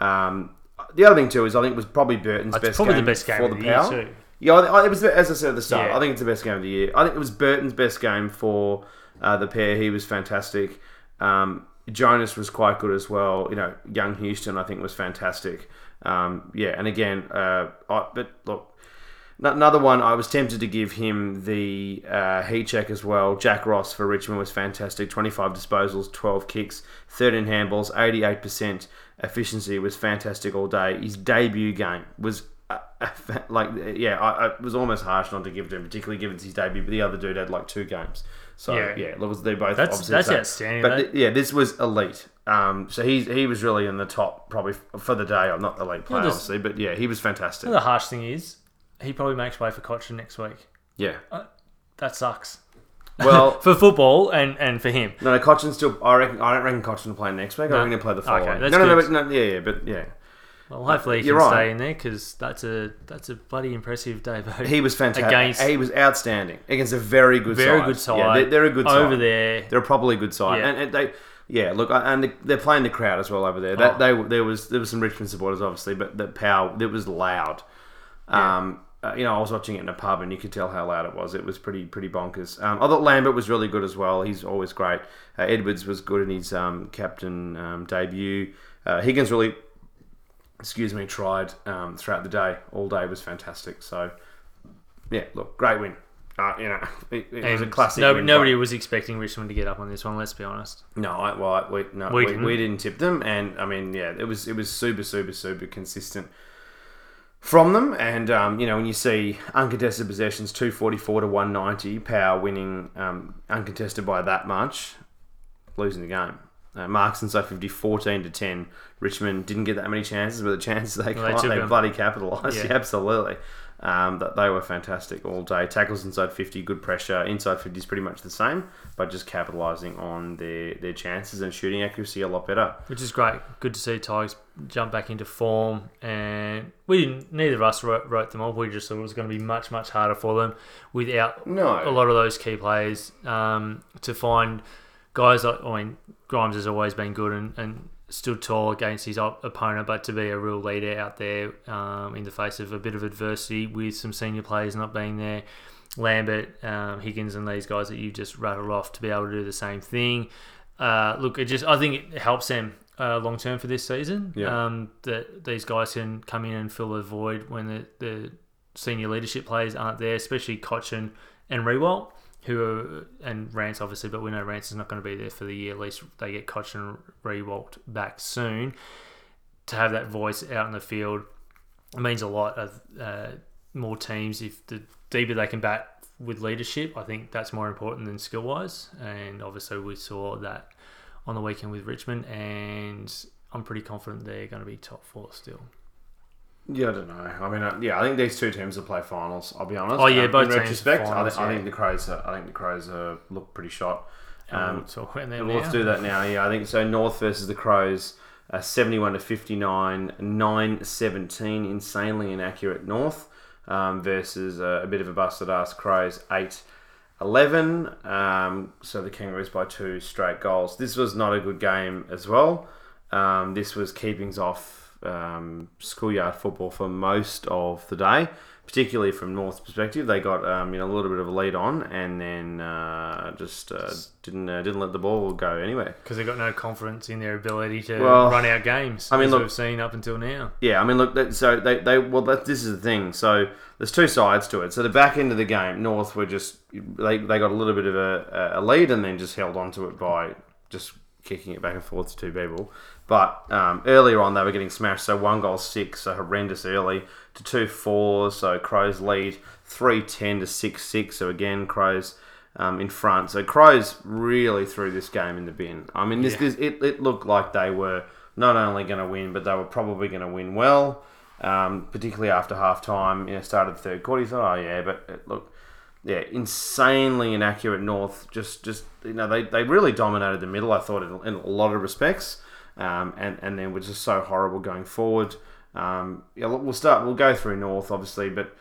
Um, the other thing too is I think it was probably Burton's It's best probably game the best game for of the the year too. Yeah, I, I- it was as I said at the start. Yeah. I think it's the best game of the year. I think it was Burton's best game for uh, the pair. He was fantastic. Um, Jonas was quite good as well. You know, young Houston I think was fantastic. Um, yeah, and again, uh, I, but look, another one I was tempted to give him the uh, heat check as well. Jack Ross for Richmond was fantastic. Twenty five disposals, twelve kicks, thirteen handballs, eighty eight percent efficiency was fantastic all day. His debut game was uh, like yeah, I, I was almost harsh not to give it to him, particularly given it's his debut. But the other dude had like two games, so Yeah. yeah, look, they both That's obviously that's same. outstanding. But That- yeah, this was elite. Um, so he's he was really in the top probably f- for the day. I'm not the elite player, obviously, but yeah, he was fantastic. the harsh thing is, he probably makes way for Cotchin next week. Yeah. That sucks Well, for football and, and for him. no, no, Cotchin still. I reckon. I don't reckon Cotchin will play next week. I reckon he'll play the Okay, following. that's no, no, no, good. but, no, yeah, yeah, but yeah, Well, hopefully he You're can right. stay in there because that's a that's a bloody impressive debut. he was fantastic. Against- he was outstanding against a very good, very side. good side. Yeah, they're, they're a good side. over side. there. They're a probably good side, Yeah. and, and they, yeah, look, and they- they're playing the crowd as well over there. That, Oh. they there was there was some Richmond supporters obviously, but the power it was loud. Yeah. Um, uh, you know, I was watching it in a pub, and you could tell how loud it was. It was pretty pretty bonkers. Um, I thought Lambert was really good as well. He's always great. Uh, Edwards was good in his um, captain um, debut. Uh, Higgins really, excuse me, tried um, throughout the day. All day was fantastic. So, yeah, look, great win. Uh, you know, it, it was a classic. no- win, nobody was expecting Richmond to get up on this one. Let's be honest. no, I, well, I- we, no, We we, didn't. we didn't tip them, and I mean, yeah, it was it was super, super, super consistent from them. And um, you know, when you see uncontested possessions, two forty four to one ninety, power winning um, uncontested by that much, losing the game. Uh, Marks inside 50, 14 to 10. Richmond didn't get that many chances, but the chances they Well, they they, bloody capitalised. Yeah. Yeah, absolutely. Um, that they were fantastic all day. Tackles inside 50, good pressure. Inside 50 is pretty much the same, but just capitalising on their, their chances and shooting accuracy a lot better. which is great. Good to see Tigers jump back into form, and we didn't. Neither of us wrote, wrote them off. We just thought it was going to be much much harder for them without No. a lot of those key players um, to find guys. Like, I mean, Grimes has always been good and, and stood tall against his op- opponent, but to be a real leader out there um, in the face of a bit of adversity with some senior players not being there. Lambert, um, Higgins, and these guys that you just rattled off to be able to do the same thing. Uh, look, it just I think it helps them uh, long term for this season. Yeah. Um, that these guys can come in and fill a void when the, the senior leadership players aren't there, especially Cotchin and Riewoldt. Who are, and Rance obviously, but we know Rance is not going to be there for the year. At least they get Cotch and Riewoldt back soon. To have that voice out in the field it means a lot of uh, more teams. If the deeper they can bat with leadership, I think that's more important than skill wise. And obviously, we saw that on the weekend with Richmond, and I'm pretty confident they're going to be top four still. Yeah, I don't know. I mean, uh, yeah, I think these two teams will play finals. I'll be honest. Oh, yeah, Um, both in teams retrospect, finals, I, th- I think the Crows. Are, I think the Crows are, look pretty shot. Um, Um, we'll talk about them And let's do that now. Yeah, I think so. North versus the Crows, uh, seventy-one to fifty-nine, nine seventeen, insanely inaccurate North um, versus uh, a bit of a busted ass Crows, eight. 11, um, so the Kangaroos by two straight goals. This was not a good game as well. Um, this was keepings off um, schoolyard football for most of the day, particularly from North's perspective. They got um, you know a little bit of a lead on, and then uh, just uh, didn't uh, didn't let the ball go anywhere. because they've got no confidence in their ability to Well, run out games. I mean, as look- we've seen up until now. Yeah, I mean, look, that, so they, they well, that, this is the thing. So there's two sides to it. So the back end of the game, North were just they, they got a little bit of a, a lead and then just held on to it by just kicking it back and forth to two people. But um, earlier on, they were getting smashed. So one goal six, so horrendous early to two four. So Crows lead three ten to six six. So again, Crows. Um, in front, so Crows really threw this game in the bin. I mean, this, Yeah. this it, it looked like they were not only going to win, but they were probably going to win well um, particularly after half time, you know, started the third quarter. You thought, oh yeah, but it, look, yeah, insanely inaccurate North. Just, just you know, they, they really dominated the middle. I thought in, in a lot of respects, um, and and then were just so horrible going forward. Um, yeah, we'll start. We'll go through North, obviously, but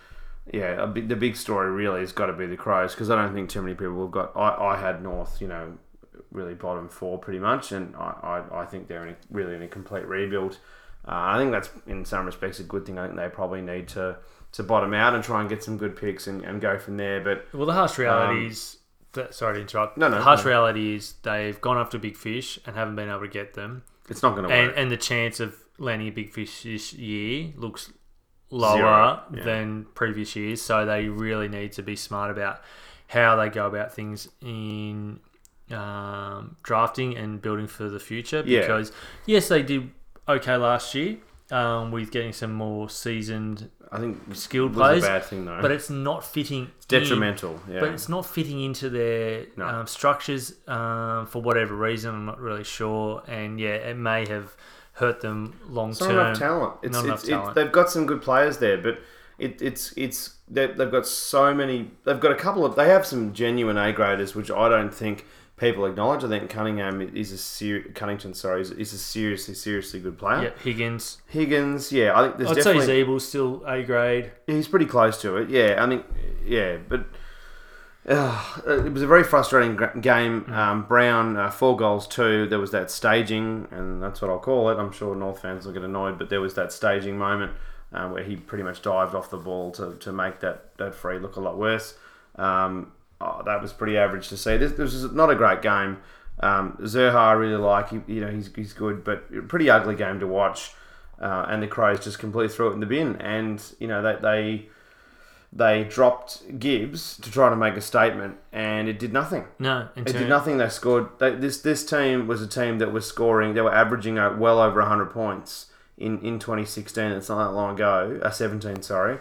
yeah, big, the big story really has got to be the Crows because I don't think too many people have got. I, I had North, you know, really bottom four pretty much, and I, I, I think they're in a, really in a complete rebuild. Uh, I think that's in some respects a good thing. I think they probably need to to bottom out and try and get some good picks and, and go from there. But Well, the harsh reality is that. Sorry to interrupt. Um, No, no, The harsh no. reality is they've gone after big fish and haven't been able to get them, it's not going to and work. and the chance of landing a big fish this year looks lower yeah. than previous years. So they really need to be smart about how they go about things in um, drafting and building for the future. Yeah. Because yes, they did okay last year um, with getting some more seasoned, I think skilled players, a bad thing though. but it's not fitting. it's in- detrimental. Yeah. but it's not fitting into their No. um, structures um, for whatever reason. I'm not really sure, and yeah, it may have hurt them long It's not enough term. talent. It's, Not it's, enough talent. they've got some good players there, but it, it's it's they've got so many. They've got a couple of. They have some genuine A graders, which I don't think people acknowledge. I think Cunningham is a ser- Cunnington, sorry, is, is a seriously seriously good player. Yeah, Higgins. Higgins, yeah, I think there's I'd say definitely Ziebell's still A grade. he's pretty close to it. Yeah, I think yeah, but. Uh, it was a very frustrating game. Um, Brown, uh, four goals, two. There was that staging, and that's what I'll call it. I'm sure North fans will get annoyed, but there was that staging moment uh, where he pretty much dived off the ball to, to make that, that free look a lot worse. Um, oh, that was pretty average to see. This, this was not a great game. Um, Zurhaar, I really like. He, you know, he's, he's good, but pretty ugly game to watch. Uh, and the Crows just completely threw it in the bin. And you know they they they dropped Gibbs to try to make a statement, and it did nothing. No, It did nothing. They scored. They, this this team was a team that was scoring. They were averaging well over hundred points in, in 2016. It's not that long ago. Uh, 17, sorry.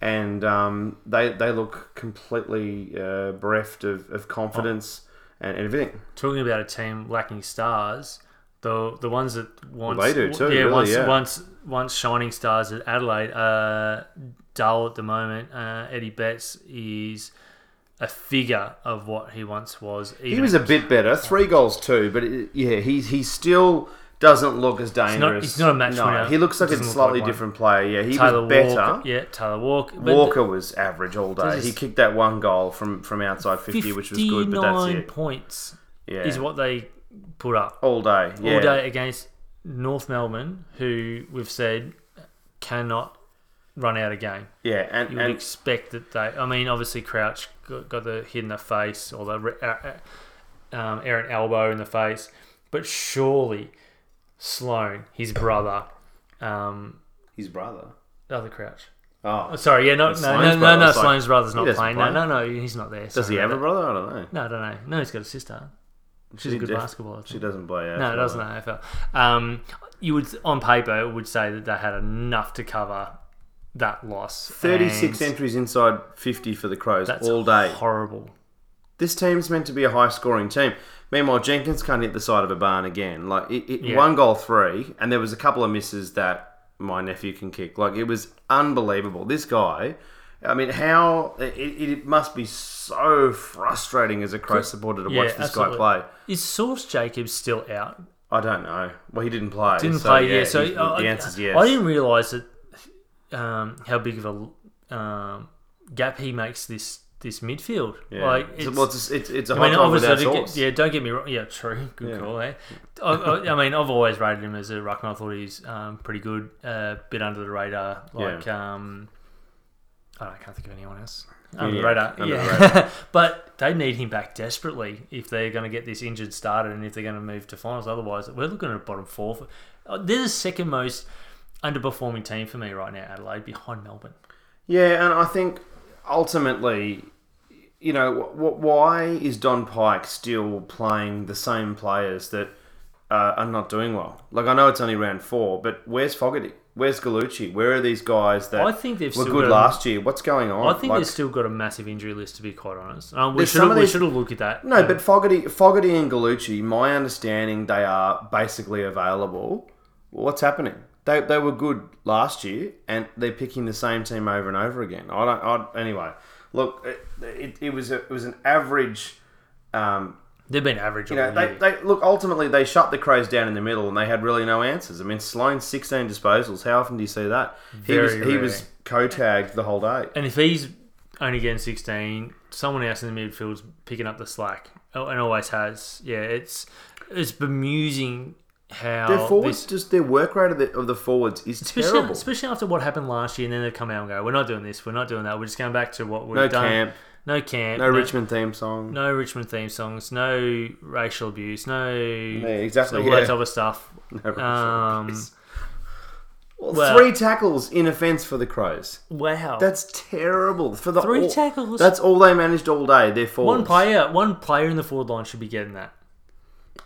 And um, they they look completely uh, bereft of, of confidence and everything. Talking about a team lacking stars, the the ones that once they do too, Yeah, really, once yeah. once once shining stars at Adelaide are dull at the moment. Uh, Eddie Betts is a figure of what he once was. He was a bit better. Three goals too, but it, yeah, he's he still doesn't look as dangerous. he's not a match no, winner. He looks like a slightly like different player. Yeah, he Taylor was better. Walker. Yeah, Taylor Walker. Walker was average all day. He kicked that one goal from, from outside 50, which was good, but that's it. points Yeah. is what they put up all day. Yeah. all day against North Melbourne, who we've said cannot run out a game. Yeah, and, You would and expect that they. I mean, obviously Crouch got, got the hit in the face or the uh, uh, um, errant elbow in the face, but surely Sloan, his brother, um, his brother. the other Crouch, Oh, Sorry, yeah, no, no, It's no, no, no, It's like- brother's not doesn't playing. play. No, no, no, he's not there. does he have a brother? I don't know. No, I don't know. No, he's got a sister. She's She a good def- basketballer. She doesn't play. AFL. No, it AFL. doesn't AFL. Um, you would on paper would say that they had enough to cover that loss. 36 and entries inside 50 for the Crows That's all day. Horrible. This team's meant to be a high scoring team. Meanwhile, Jenkins can't hit the side of a barn again. Like, it, it, Yeah. one goal, three, and there was a couple of misses that my nephew can kick. Like, it was unbelievable. This guy, I mean, how. It, it must be so frustrating as a Crow supporter to Yeah, watch this absolutely. guy play. Is Sauce Jacobs still out? I don't know. Well, he didn't play. Didn't so, play. Yeah, Yeah. So he- uh, the answer's yes. I didn't realise that um, how big of a um, gap he makes this this midfield. Yeah. Like it's, well, it's, it's, it's a I mean, obviously, don't get- yeah, don't get me wrong. Yeah, true. Good Yeah. call, eh? I, I, I mean, I've always rated him as a ruckman. I thought he's um, pretty good, a bit under the radar. Like, um, I, don't I can't think of anyone else. Under the radar, under the yeah. but they need him back desperately if they're going to get this injured started and if they're going to move to finals. Otherwise, we're looking at a bottom four. For, uh, they're the second most underperforming team for me right now, Adelaide, behind Melbourne. Yeah, and I think ultimately, you know, w- why is Don Pyke still playing the same players that uh, are not doing well? Like, I know it's only round four, but where's Fogarty? Where's Galucci? Where are these guys that I think they've were still good got a- last year? What's going on? I think Like- they've still got a massive injury list, to be quite honest. Um, we should some have, of we should have looked at that. No, but Fogarty, Fogarty and Galucci, my understanding, they are basically available. What's happening? They, they were good last year, and they're picking the same team over and over again. I don't. I, anyway, look, it, it, it was a, it was an average. Um, they've been average. you know, they, they look ultimately they shut the Crows down in the middle, and they had really no answers. I mean, Sloan sixteen disposals. How often do you see that? He Very was he was co-tagged the whole day. and if he's only getting 16, someone else in the midfield's picking up the slack, Oh, and always has. Yeah, it's it's bemusing how Their forwards, this- just their work rate of the, of the forwards is Especially, terrible. especially after what happened last year, and then they come out and go, "We're not doing this. We're not doing that. We're just going back to what we've No done. camp, No camp. no Richmond theme song. No Richmond theme songs. No racial abuse. No Yeah, exactly. all yeah. that type of stuff. No Um. Well, well- three tackles in offence for the Crows. Wow. That's terrible for the Three all- tackles? That's all they managed all day. Their forwards. one player. One player in the forward line should be getting that.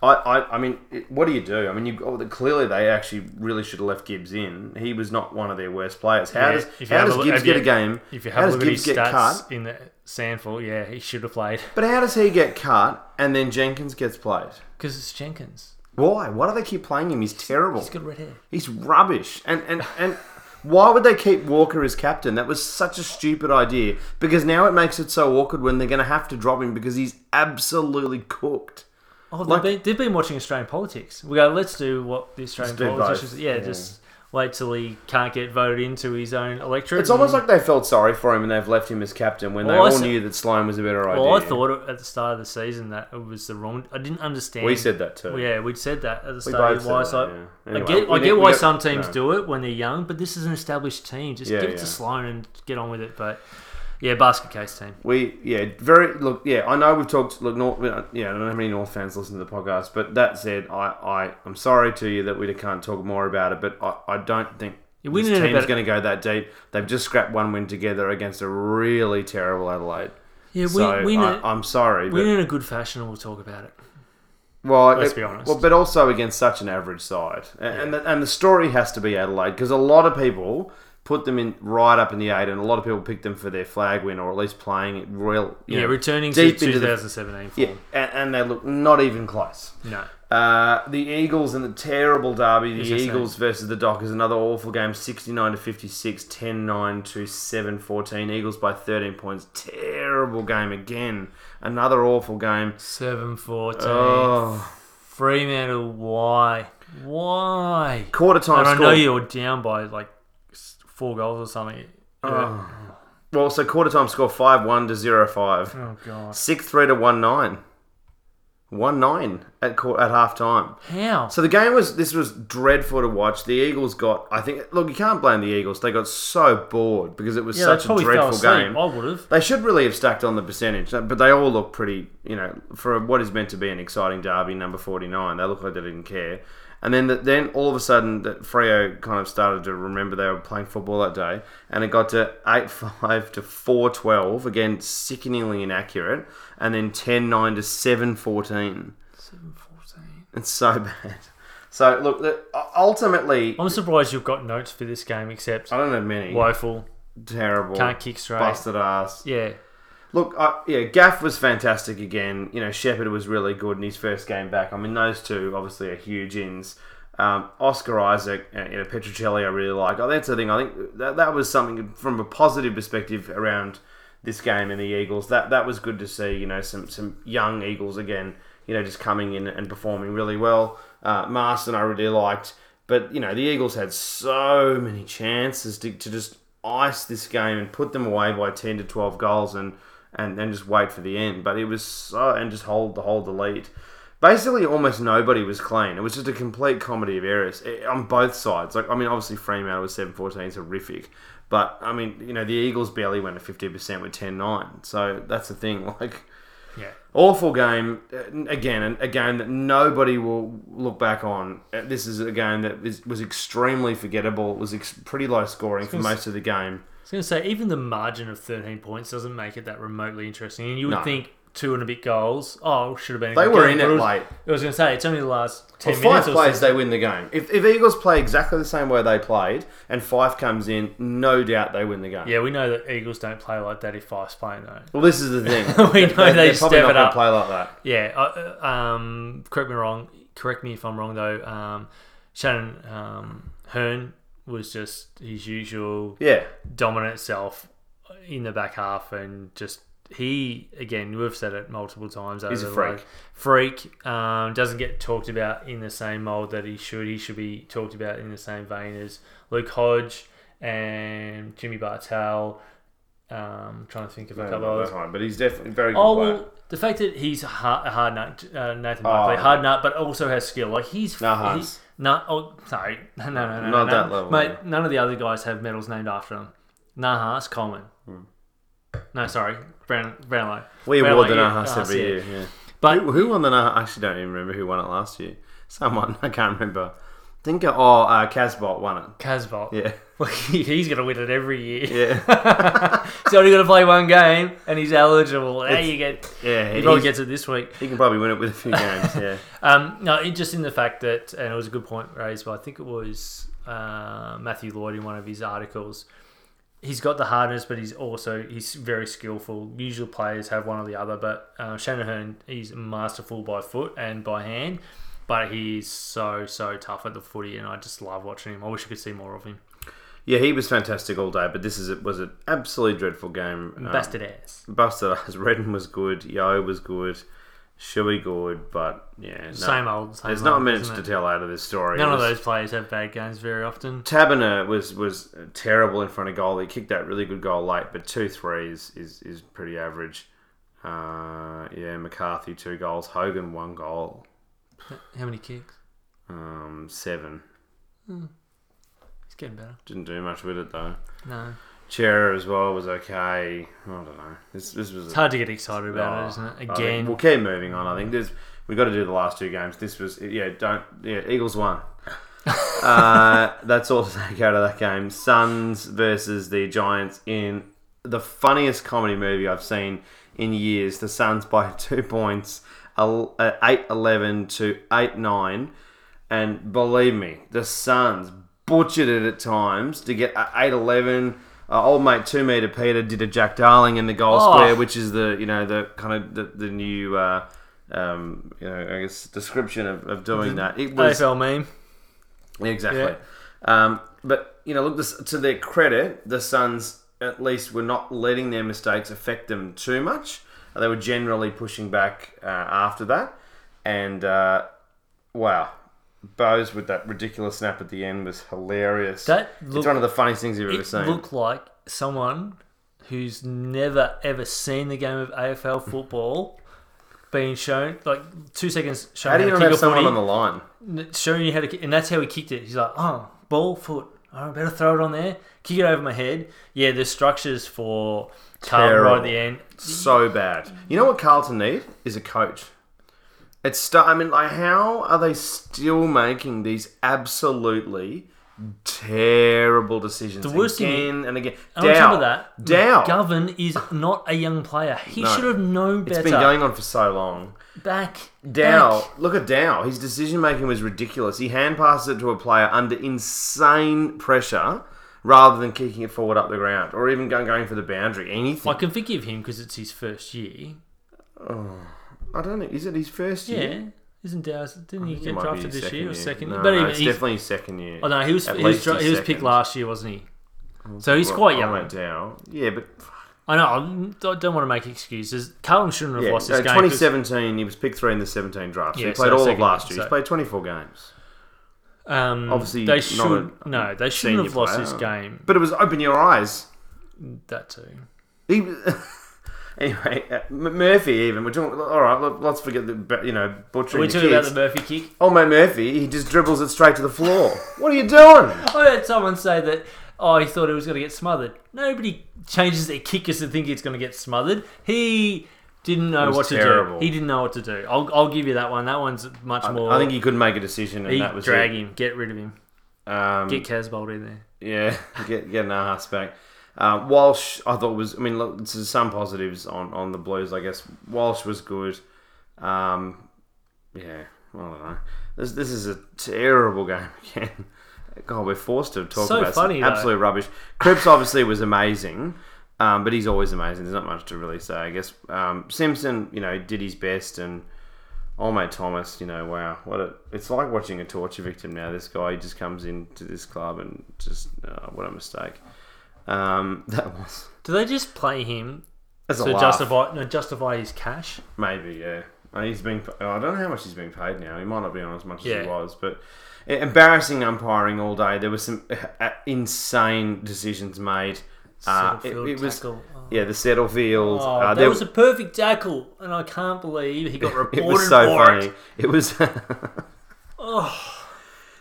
I, I, I mean, it- what do you do? I mean, you clearly they actually really should have left Gibbs in. He was not one of their worst players. How Yeah, does how does a Gibbs get you- a game? If you how have a does look at Gibbs his get stats cut? in the Sandful, yeah, he should have played But how does he get cut and then Jenkins gets played? because it's Jenkins. Why? Why do they keep playing him? He's terrible. He's got red hair. He's rubbish. And and and why would they keep Walker as captain? That was such a stupid idea. Because now it makes it so awkward when they're going to have to drop him because he's absolutely cooked. Oh, they've, Like- been, they've been watching Australian politics. We go, let's do what the Australian politicians. Yeah, Yeah. just wait till he can't get voted into his own electorate. It's almost like they felt sorry for him and they've left him as captain when they Well, I all said- knew that Sloan was a better idea. Well, I thought at the start of the season that it was the wrong. I didn't understand. we said that too. Well, yeah, we'd said that at the We start. both Why? that, yeah. I get, I get why got- some teams no. do it when they're young, but this is an established team. Just Yeah, give it to Sloan and get on with it. But yeah, basket case team. We yeah very look yeah I know we've talked look North uh, yeah I don't know how many North fans listen to the podcast but that said I I I'm sorry to you that we can't talk more about it but I, I don't think Yeah, this team's going to go that deep they've just scrapped one win together against a really terrible Adelaide Yeah, we so we I, I'm sorry we but need a good fashion, and we'll talk about it. well let's it- be honest. well but also against such an average side and and, the, and the story has to be Adelaide because a lot of people put them in right up in the eight and a lot of people picked them for their flag win or at least playing it real Yeah, know, returning deep to into the 2017 form. Yeah, and, and they look not even close. No. Uh, the Eagles and the terrible derby. The Eagles versus the Dockers, another awful game. 69 to 56, 10 9 to 7 14. Eagles by 13 points. Terrible game again. Another awful game. 7 14. Oh. Fremantle, why? Why? Quarter time And I know you're down by like four goals or something. Oh. Well, so quarter time score 5 1 to 0 5. Oh, God. 6 3 to 1 9. 1 9 at, quar- at half time. How? So the game was this was dreadful to watch. The Eagles got I think look you can't blame the Eagles. They got so bored because it was yeah, such a dreadful game. I would have. They should really have stacked on the percentage, uh, but they all look pretty, you know, for what is meant to be an exciting derby, number 49. They look like they didn't care. And then the, then all of a sudden, that Freo kind of started to remember they were playing football that day, and it got to eight five to four twelve again, sickeningly inaccurate, and then 10-9 to seven fourteen. Seven fourteen. It's so bad. So look, the, ultimately, I'm surprised you've got notes for this game, except I don't have many. woeful, Terrible. can't kick straight. Busted ass. Yeah, Look, I, yeah, Gaff was fantastic again. You know, Sheppard was really good in his first game back. I mean, those two obviously are huge ins. Um, Oscar Isaac and you know, Petruccelle, I really like. Oh, that's the thing. I think that, that was something from a positive perspective around this game and the Eagles. That that was good to see. You know, some some young Eagles again. You know, just coming in and performing really well. Uh, Marston, I really liked. But you know, the Eagles had so many chances to, to just ice this game and put them away by ten to twelve goals and and then just wait for the end. But it was so and just hold the hold the lead. Basically, almost nobody was clean. It was just a complete comedy of errors eh, on both sides. Like, I mean, obviously frame Fremantle was seven fourteen, is horrific. But I mean, you know, the Eagles barely went to fifty percent with 10-9. So that's the thing. Like, yeah. awful game uh, again, and a game that nobody will look back on. Uh, This is a game that is, was extremely forgettable. It was ex- pretty low scoring for most of the game. I was going to say, even the margin of 13 points doesn't make it that remotely interesting. And you would No. think two and a bit goals, oh, should have been. They were in it was, late. I was going to say, it's only the last 10 Well, minutes five or plays, so. they win the game. If, if Eagles play exactly the same way they played, and Fyfe comes in, no doubt they win the game. Yeah, we know that Eagles don't play like that if Fyfe's playing, though. Well, this is the thing. We know they they're probably step not it gonna up. play like that. Yeah, uh, uh, um, correct me wrong. Correct me if I'm wrong though. Um, Shannon um, Hurn was just his usual Yeah, dominant self in the back half, and just he again we've said it multiple times. He's a freak. like, freak um, doesn't get talked about in the same mold that he should. He should be talked about in the same vein as Luke Hodge and Jimmy Bartel. Um, trying to think of a couple no, that's fine, but he's definitely very good Oh player. well, the fact that he's a hard, a hard nut, uh, Nathan Oh, Barkley, yeah. hard nut, but also has skill. Like he's Nahas. he- No, oh, sorry, no, no, no, no, Not no, that level, mate. yeah. None of the other guys have medals named after them. Nahas, Coleman. Hmm. No, sorry, Brown, Brownlow. We Brownlow, award the yeah, Nahas Nahas, every yeah. year. Yeah. But who, who won the Nahas? I actually don't even remember who won it last year. Someone I can't remember. I think oh, uh, Casbolt won it. Casbolt, Yeah, he's gonna win it every year. yeah, he's only gonna play one game, and he's eligible. How you get? yeah. He probably gets it this week. He can probably win it with a few games. Yeah. Um, no, it- just in the fact that, and it was a good point raised by I think it was uh, Matthew Lloyd in one of his articles. He's got the hardness, but he's also he's very skillful. Usual players have one or the other, but uh, Shanahan he's masterful by foot and by hand, but he's so so tough at the footy, and I just love watching him. I wish I could see more of him. Yeah, he was fantastic all day, but this is was an absolutely dreadful game. Um, Busted ass. busted us. Redden was good. Yeo was good. Shuey good, but yeah, no, Same old. Same there's old, not much isn't to tell out of this story. None It of those players have bad games very often. Taberner was was terrible in front of goal. He kicked that really good goal late, but two threes is is pretty average. Uh, yeah, McCarthy two goals, Hogan one goal, How many kicks? um, seven. He's getting better. Didn't do much with it though. No, Chera as well was okay. I don't know. This this was it's hard to get excited about Oh, it, isn't it? I think Again, we'll keep moving on. I think there's we got to do the last two games. This was yeah. Don't yeah. Eagles won. uh, that's all to take out of that game. Suns versus the Giants in the funniest comedy movie I've seen in years. The Suns by two points, uh, 8-11 to 8-9. And believe me, the Suns butchered it at times to get a 8-11. Uh, old mate two meter Peter did a Jack Darling in the goal Oh. square, which is the you know the kind of the, the new uh, um, you know I guess description of, of doing that. It was AFL meme. Exactly. Um, but you know, look this, to their credit, the Suns at least were not letting their mistakes affect them too much. They were generally pushing back uh, after that, and uh, wow, Bose with that ridiculous snap at the end was hilarious. That it's looked, one of the funniest things you've ever seen. it looked like someone who's never ever seen the game of AFL football being shown like two seconds showing How do you not to have kick a someone footy, on the line? showing you how to kick, and that's how he kicked it. He's like, oh, ball, foot. I better throw it on there, kick it over my head. Yeah, the structures for Carlton right at the end. So bad. You know what Carlton need is a coach. It's stu- I mean, like, how are they still making these absolutely terrible decisions The worst thing- again and again? And on top Dow, of that, Dow. Govan is not a young player. He No. should have known It's been going on for so long. back. Dow, back. look at Dow. His decision making was ridiculous. He hand passes it to a player under insane pressure rather than kicking it forward up the ground or even going, going for the boundary. Anything. I can forgive him because it's his first year. Oh, I don't know. Is it his first year? Yeah, isn't Dow's? Didn't he get drafted this year or second? No, but no, even it's he's, definitely his second year. oh no, he was At he was, dra- he was picked last year, wasn't he? So he's quite young. I went Dow. Yeah, but I know. I don't, want to make excuses. Carlton shouldn't have yeah, lost no, this uh, game. 'cause- 2017, he was picked three in the 17 draft. So Yeah, he played so all of last year, year. so- He's played 24 games. Um, Obviously they not should a no, they shouldn't senior have lost player. this game. But it was open your eyes. That too. He, anyway, uh, M- Murphy even. We're talking. All right, let, let's forget the you know Are butchering we the talking about kids. the Murphy kick? Oh my Murphy, he just dribbles it straight to the floor. what are you doing? I heard someone say that. Oh, he thought it was going to get smothered. Nobody changes their kickers to think it's going to get smothered. He didn't know what to terrible. do. He didn't know what to do. I'll, I'll give you that one. That one's much more. I think he couldn't make a decision, and he that was drag it. him, get rid of him, Um, get Casbolt in there. Yeah, get get an ass back. Uh, Walsh, I thought was. I mean, look, there's some positives on, on the Blues. I guess Walsh was good. Um, yeah, I don't know. This this is a terrible game again. God, we're forced to talk about So about funny, absolute rubbish. Cripps obviously was amazing, um, but he's always amazing. There's not much to really say. I guess um, Simpson, you know, did his best, and old mate Thomas, you know, wow, what a! It's like watching a torture victim now. This guy he just comes into this club and just uh, what a mistake. Um, that was Do they just play him that's a to justify no, justify his cash? Maybe, yeah. Uh, He's been. I don't know how much he's being paid now. He might not be on as much as he was, but embarrassing umpiring all day. There were some uh, insane decisions made. Uh, it, it was tackle. Yeah, the Setterfield. Oh, uh, that there was a perfect tackle, and I can't believe he got reported it was so for funny. it. It was. Oh,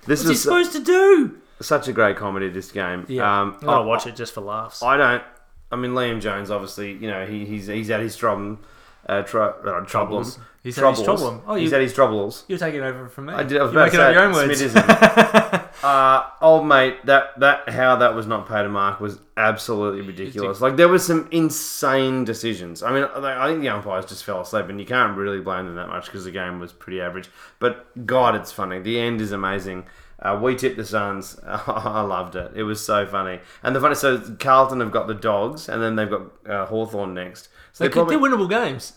this what's he was supposed to do? such a great comedy. This game. Yeah, Um, I- watch it just for laughs. I don't. I mean, Liam Jones, obviously, you know, he, he's he's had his trouble, uh, tr- uh, troubles. He's had his trouble. Oh, he's you- had his troubles. You're taking over from me. I did. I was You're about to say your own words. Uh, old mate, that that how that was not paid a mark was absolutely ridiculous. Like there was some insane decisions. I mean, I think the umpires just fell asleep, and you can't really blame them that much because the game was pretty average. But God, it's funny. The end is amazing. Uh, we tipped the Suns. I loved it. It was so funny. And the funny, so Carlton have got the Dogs, and then they've got uh, Hawthorn next. So They they could, probably, they're winnable games.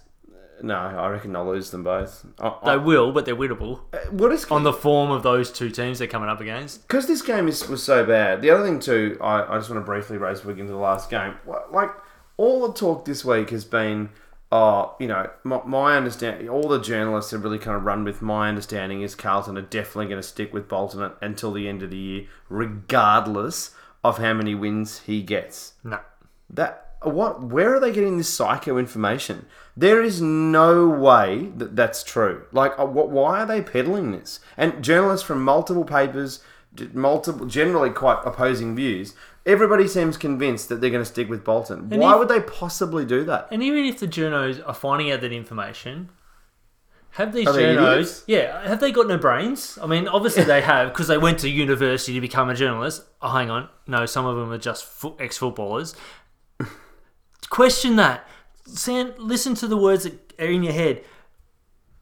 No, I reckon they'll lose them both. I, They I, will, but they're winnable uh, what is on the form of those two teams they're coming up against. because this game is, was so bad. The other thing too, I, I just want to briefly raise we get into the last game. Wha- Like all the talk this week has been, oh, you know, my, my understanding. All the journalists have really kind of run with my understanding is Carlton are definitely going to stick with Bolton un- until the end of the year, regardless of how many wins he gets. No. That what? Where are they getting this psycho information? There is no way that that's true. Like, uh, what? Why are they peddling this? And journalists from multiple papers, multiple, generally quite opposing views. Everybody seems convinced that they're going to stick with Bolton. And Why if- would they possibly do that? And even if the journos are finding out that information, have these Are journos, yeah, have they got no brains? I mean, obviously they have because they went to university to become a journalist. Oh, hang on, no, some of them are just fo- ex-footballers. Question that. Sam, listen to the words that are in your head.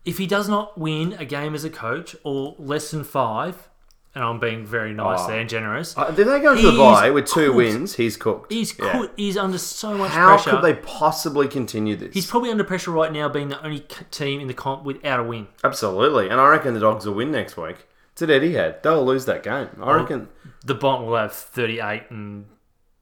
If he does not win a game as a coach or less than five, and I'm being very nice Oh. there and generous, Uh, if they go to the bye with two cooked. wins, he's cooked. he's Yeah. cou- he's under so much How pressure. could they possibly continue this? He's probably under pressure right now, being the only team in the comp without a win. Absolutely, and I reckon the Dogs will win next week. It's at Etihad. They'll lose that game. I reckon. The Bont will have 38 and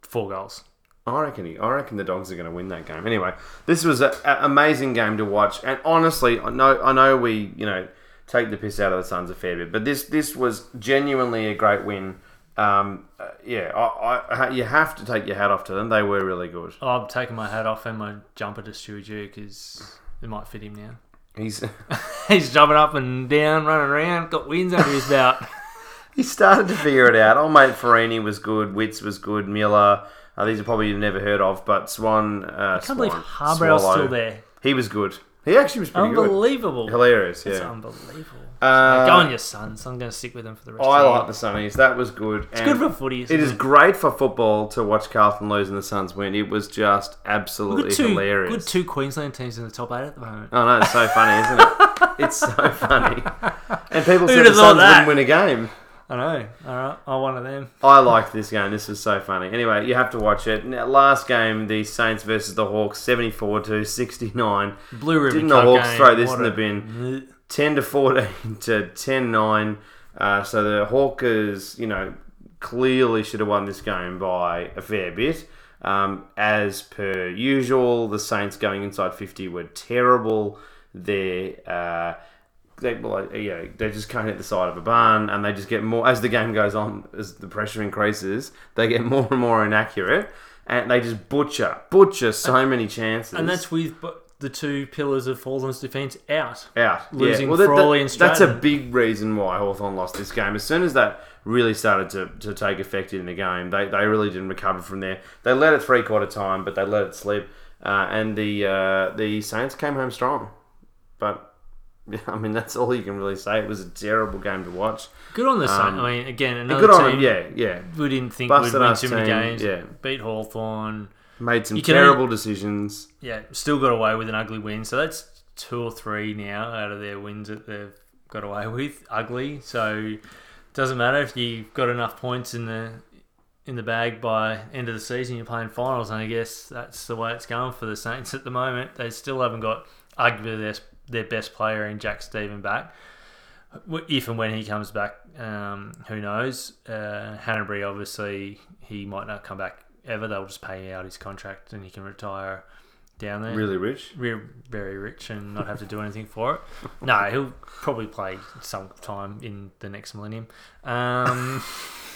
four goals. I reckon. He, I reckon the Dogs are going to win that game. Anyway, this was an amazing game to watch, and honestly, I know I know we you know take the piss out of the Suns a fair bit, but this this was genuinely a great win. Um, uh, yeah, I, I, you have to take your hat off to them. They were really good. I'm taking my hat off and my jumper to Stewie Dew because it might fit him now. He's He's jumping up and down, running around, got wins under his belt. he started to figure it out. Old mate Fiorini was good. Witts was good. Miller. Uh, these are probably you've never heard of, but Swan. Uh, I can't believe Harbrow's Swallow, still there. He was good. He actually was pretty good. Unbelievable. Hilarious, That's yeah. unbelievable. Uh, Go on, your Suns. I'm going to stick with them for the rest I of the like the Sunnies. That was good. It's good for footy. It isn't is great for football to watch Carlton lose and the Suns win. It was just absolutely Good two, hilarious. good two Queensland teams in the top eight at the moment. Oh no, it's so funny, isn't it? It's so funny. And people said Who'd the Suns that? wouldn't win a game. I know. All right, I'm one of them. I liked this game. This was so funny. Anyway, you have to watch it. Now, last game, the Saints versus the Hawks, 74 to 69. Blue Ribbon Didn't the Hawks game, throw this what in the bin? 10 to 14 to 10 9. Uh, so the Hawkers, you know, clearly should have won this game by a fair bit. Um, as per usual, the Saints going inside 50 were terrible. They, uh, they, well, you know, they just can't hit the side of a barn, and they just get more as the game goes on, as the pressure increases, they get more and more inaccurate, and they just butcher, butcher so many chances. And that's with the two pillars of Hawthorn's defence out. out. Losing yeah. well, that- Frawley that- and That's a big reason why Hawthorn lost this game. As soon as that really started to, to take effect in the game, they, they really didn't recover from there. They let it three quarter time, but they let it slip. Uh, and the uh, the Saints came home strong. But, yeah, I mean, that's all you can really say. It was a terrible game to watch. Good on the Saints. Um, I mean, again, another good on team them, yeah, yeah. we didn't think Busted would win us too many team, games. yeah. Beat Hawthorn. Made some You can terrible decisions. Yeah, still got away with an ugly win. So that's two or three now out of their wins that they've got away with. Ugly. So doesn't matter if you've got enough points in the in the bag by end of the season. You're playing finals, and I guess that's the way it's going for the Saints at the moment. They still haven't got arguably their their best player in Jack Steven back. If and when he comes back, um, who knows? Uh, Hannebery, obviously, he might not come back ever. They'll just pay out his contract and he can retire down there. Really rich. We're very rich and not have to do anything for it. No, he'll probably play sometime in the next millennium. Um,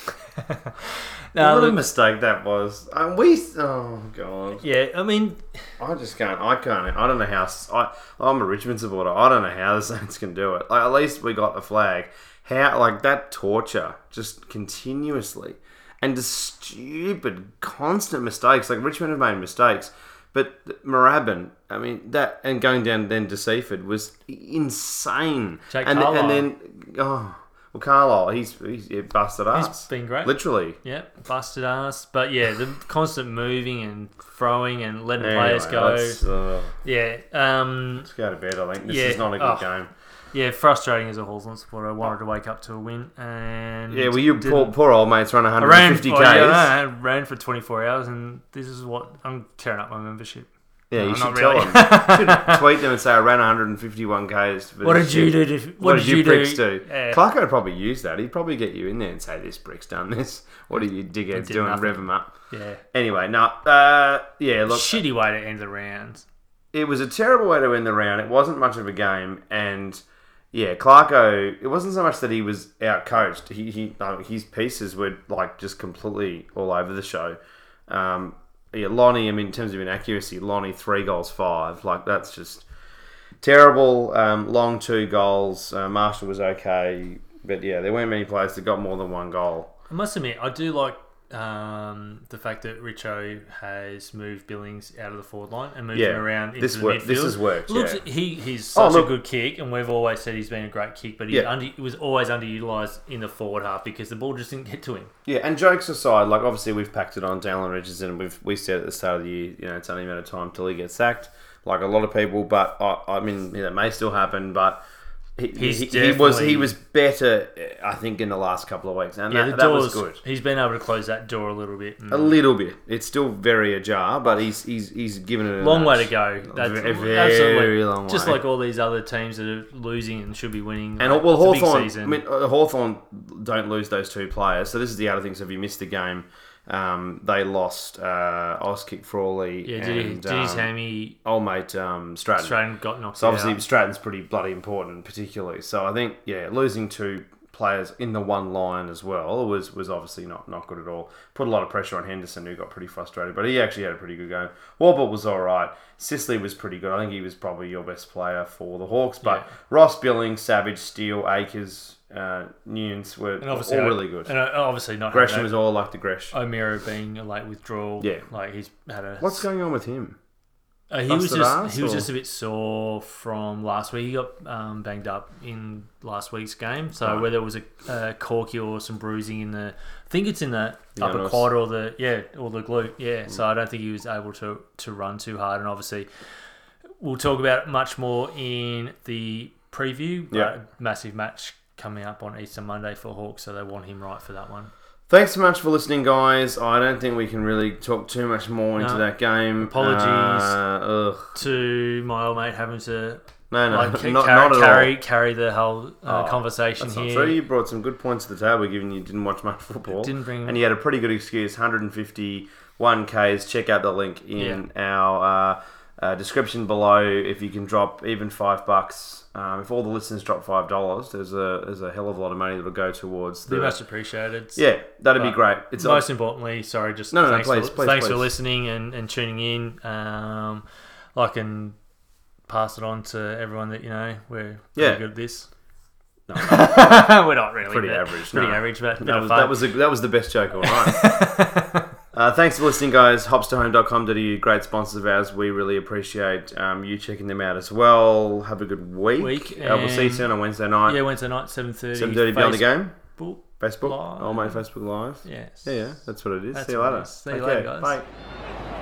no, what a mistake that was. Um, we. Oh god. yeah, I mean, I just can't. I can't. I don't know how. I, I'm a Richmond supporter. I don't know how the Saints can do it. Like at least we got the flag. How like that torture just continuously, and just stupid, constant mistakes. Like Richmond have made mistakes, but Moorabbin. I mean that and going down then to Seaford was insane. Jake and, Carlisle. and then oh well, Carlisle. He's he's yeah, busted he's us. been great. Literally. Yeah, busted ass. But yeah, the constant moving and throwing and letting Anyway, players go. uh, Yeah, um, let's go to bed. I think this Yeah, is not a good oh. game. yeah, frustrating as a Hawthorn supporter. I wanted to wake up to a win and Yeah, well, you poor, poor old mates run I ran, 150 oh, Yeah, I ran for 24 hours, and this is what I'm tearing up my membership. You No, should not tell really. them. You should tweet them and say I ran 151 k's. What did you do? To, what, What, did, did you, do? pricks do? Yeah. Clarko would probably use that. He'd probably get you in there and say, "This brick's done this." What are you dickheads doing? nothing. Rev him up. Yeah, Anyway, no. Uh, yeah, look, shitty way to end the round. it was a terrible way to end the round. It wasn't much of a game, and yeah, Clarko. It wasn't so much that he was out coached. He, he no, his pieces were like just completely all over the show. Um, yeah, Lonie. I mean, in terms of inaccuracy, Lonie three goals five. Like that's just terrible. Um, long two goals. Uh, Marshall was okay, but yeah, there weren't many players that got more than one goal. I must admit, I do like um, the fact that Richo has moved Billings out of the forward line and moved Yeah, him around into this the work- midfield. this has worked, Looks, yeah. he he's Oh, such look- a good kick, and we've always said he's been a great kick, but he's Yeah. under, he was always underutilized in the forward half because the ball just didn't get to him. Yeah, and jokes aside, like obviously we've packed it on Dallin Richardson. and We've we said at the start of the year, you know, it's only a matter of time till he gets sacked, like a lot of people. But I, I mean, that may still happen. But he, he, he was he was better, I think, in the last couple of weeks, and Yeah, that, the that was good. He's been able to close that door a little bit. and- A little bit. It's still very ajar, but he's he's he's given it a long way to go. That's A very absolutely long just way. like all these other teams that are losing and should be winning. And Like, well, it's a big Hawthorn, I mean, uh, Hawthorn don't lose those two players. So this is the other thing. So if you missed the game, um, they lost uh, Oskick Frawley yeah, did, he, and did his um, hammy old mate um, Stratton. Stratton got knocked out. So obviously out. Stratton's pretty bloody important, particularly. So I think yeah, losing two players in the one line as well was was obviously not not good at all. Put a lot of pressure on Henderson, who got pretty frustrated, but he actually had a pretty good game. Worpel was all right. Sicily was pretty good. I think he was probably your best player for the Hawks. But Yeah. Ross Billings, Savage, Steele, Acres, uh, Newnes were and obviously all I- really good. And uh, obviously not Gresham was all like the Gresh. O'Meara being a late withdrawal. Yeah. like he's had a What's going on with him? Uh, he was just ass, he was or- just a bit sore from last week. He got um, banged up in last week's game, so Right. whether it was a uh, corky or some bruising in the, I think it's in the The upper anus. quad or the yeah or the glute. Yeah, Mm. so I don't think he was able to to run too hard, and obviously we'll talk about it much more in the preview. but Yeah. massive match coming up on Easter Monday for Hawks, so they want him right for that one. Thanks so much for listening, guys. I don't think we can really talk too much more into that game. Apologies. Uh. To my old mate having to No, no, like not, carry, not at carry, all. carry the whole uh, Oh, conversation That's not here. true. You brought some good points to the table, given you didn't watch much football. Didn't bring and you had a pretty good excuse 151 Ks. Check out the link in our uh, uh, description below if you can drop even five bucks. Um, if all the listeners drop five dollars, there's a there's a hell of a lot of money that'll go towards Be the. much appreciated. Yeah, that'd be great. It's Most importantly, sorry, just No, no, no, thanks, please, for, please, thanks for listening and, and tuning in. Um, I can pass it on to everyone that you know we're Yeah. good at this. No. we're not really. Pretty average, Pretty no. average, but that was that was a, that was the best joke all night. Uh, thanks for listening, guys. Hopstohome.com.au, great sponsors of ours. We really appreciate um, you checking them out as well. Have a good week. Week, uh, we'll see you soon on Wednesday night. yeah, Wednesday night, seven thirty. Seven thirty beyond the game. Facebook. Facebook. Live. Oh, my Facebook Live. Yes. Yeah, yeah, that's what it is. That's see you later. See you Okay, later, guys. Bye.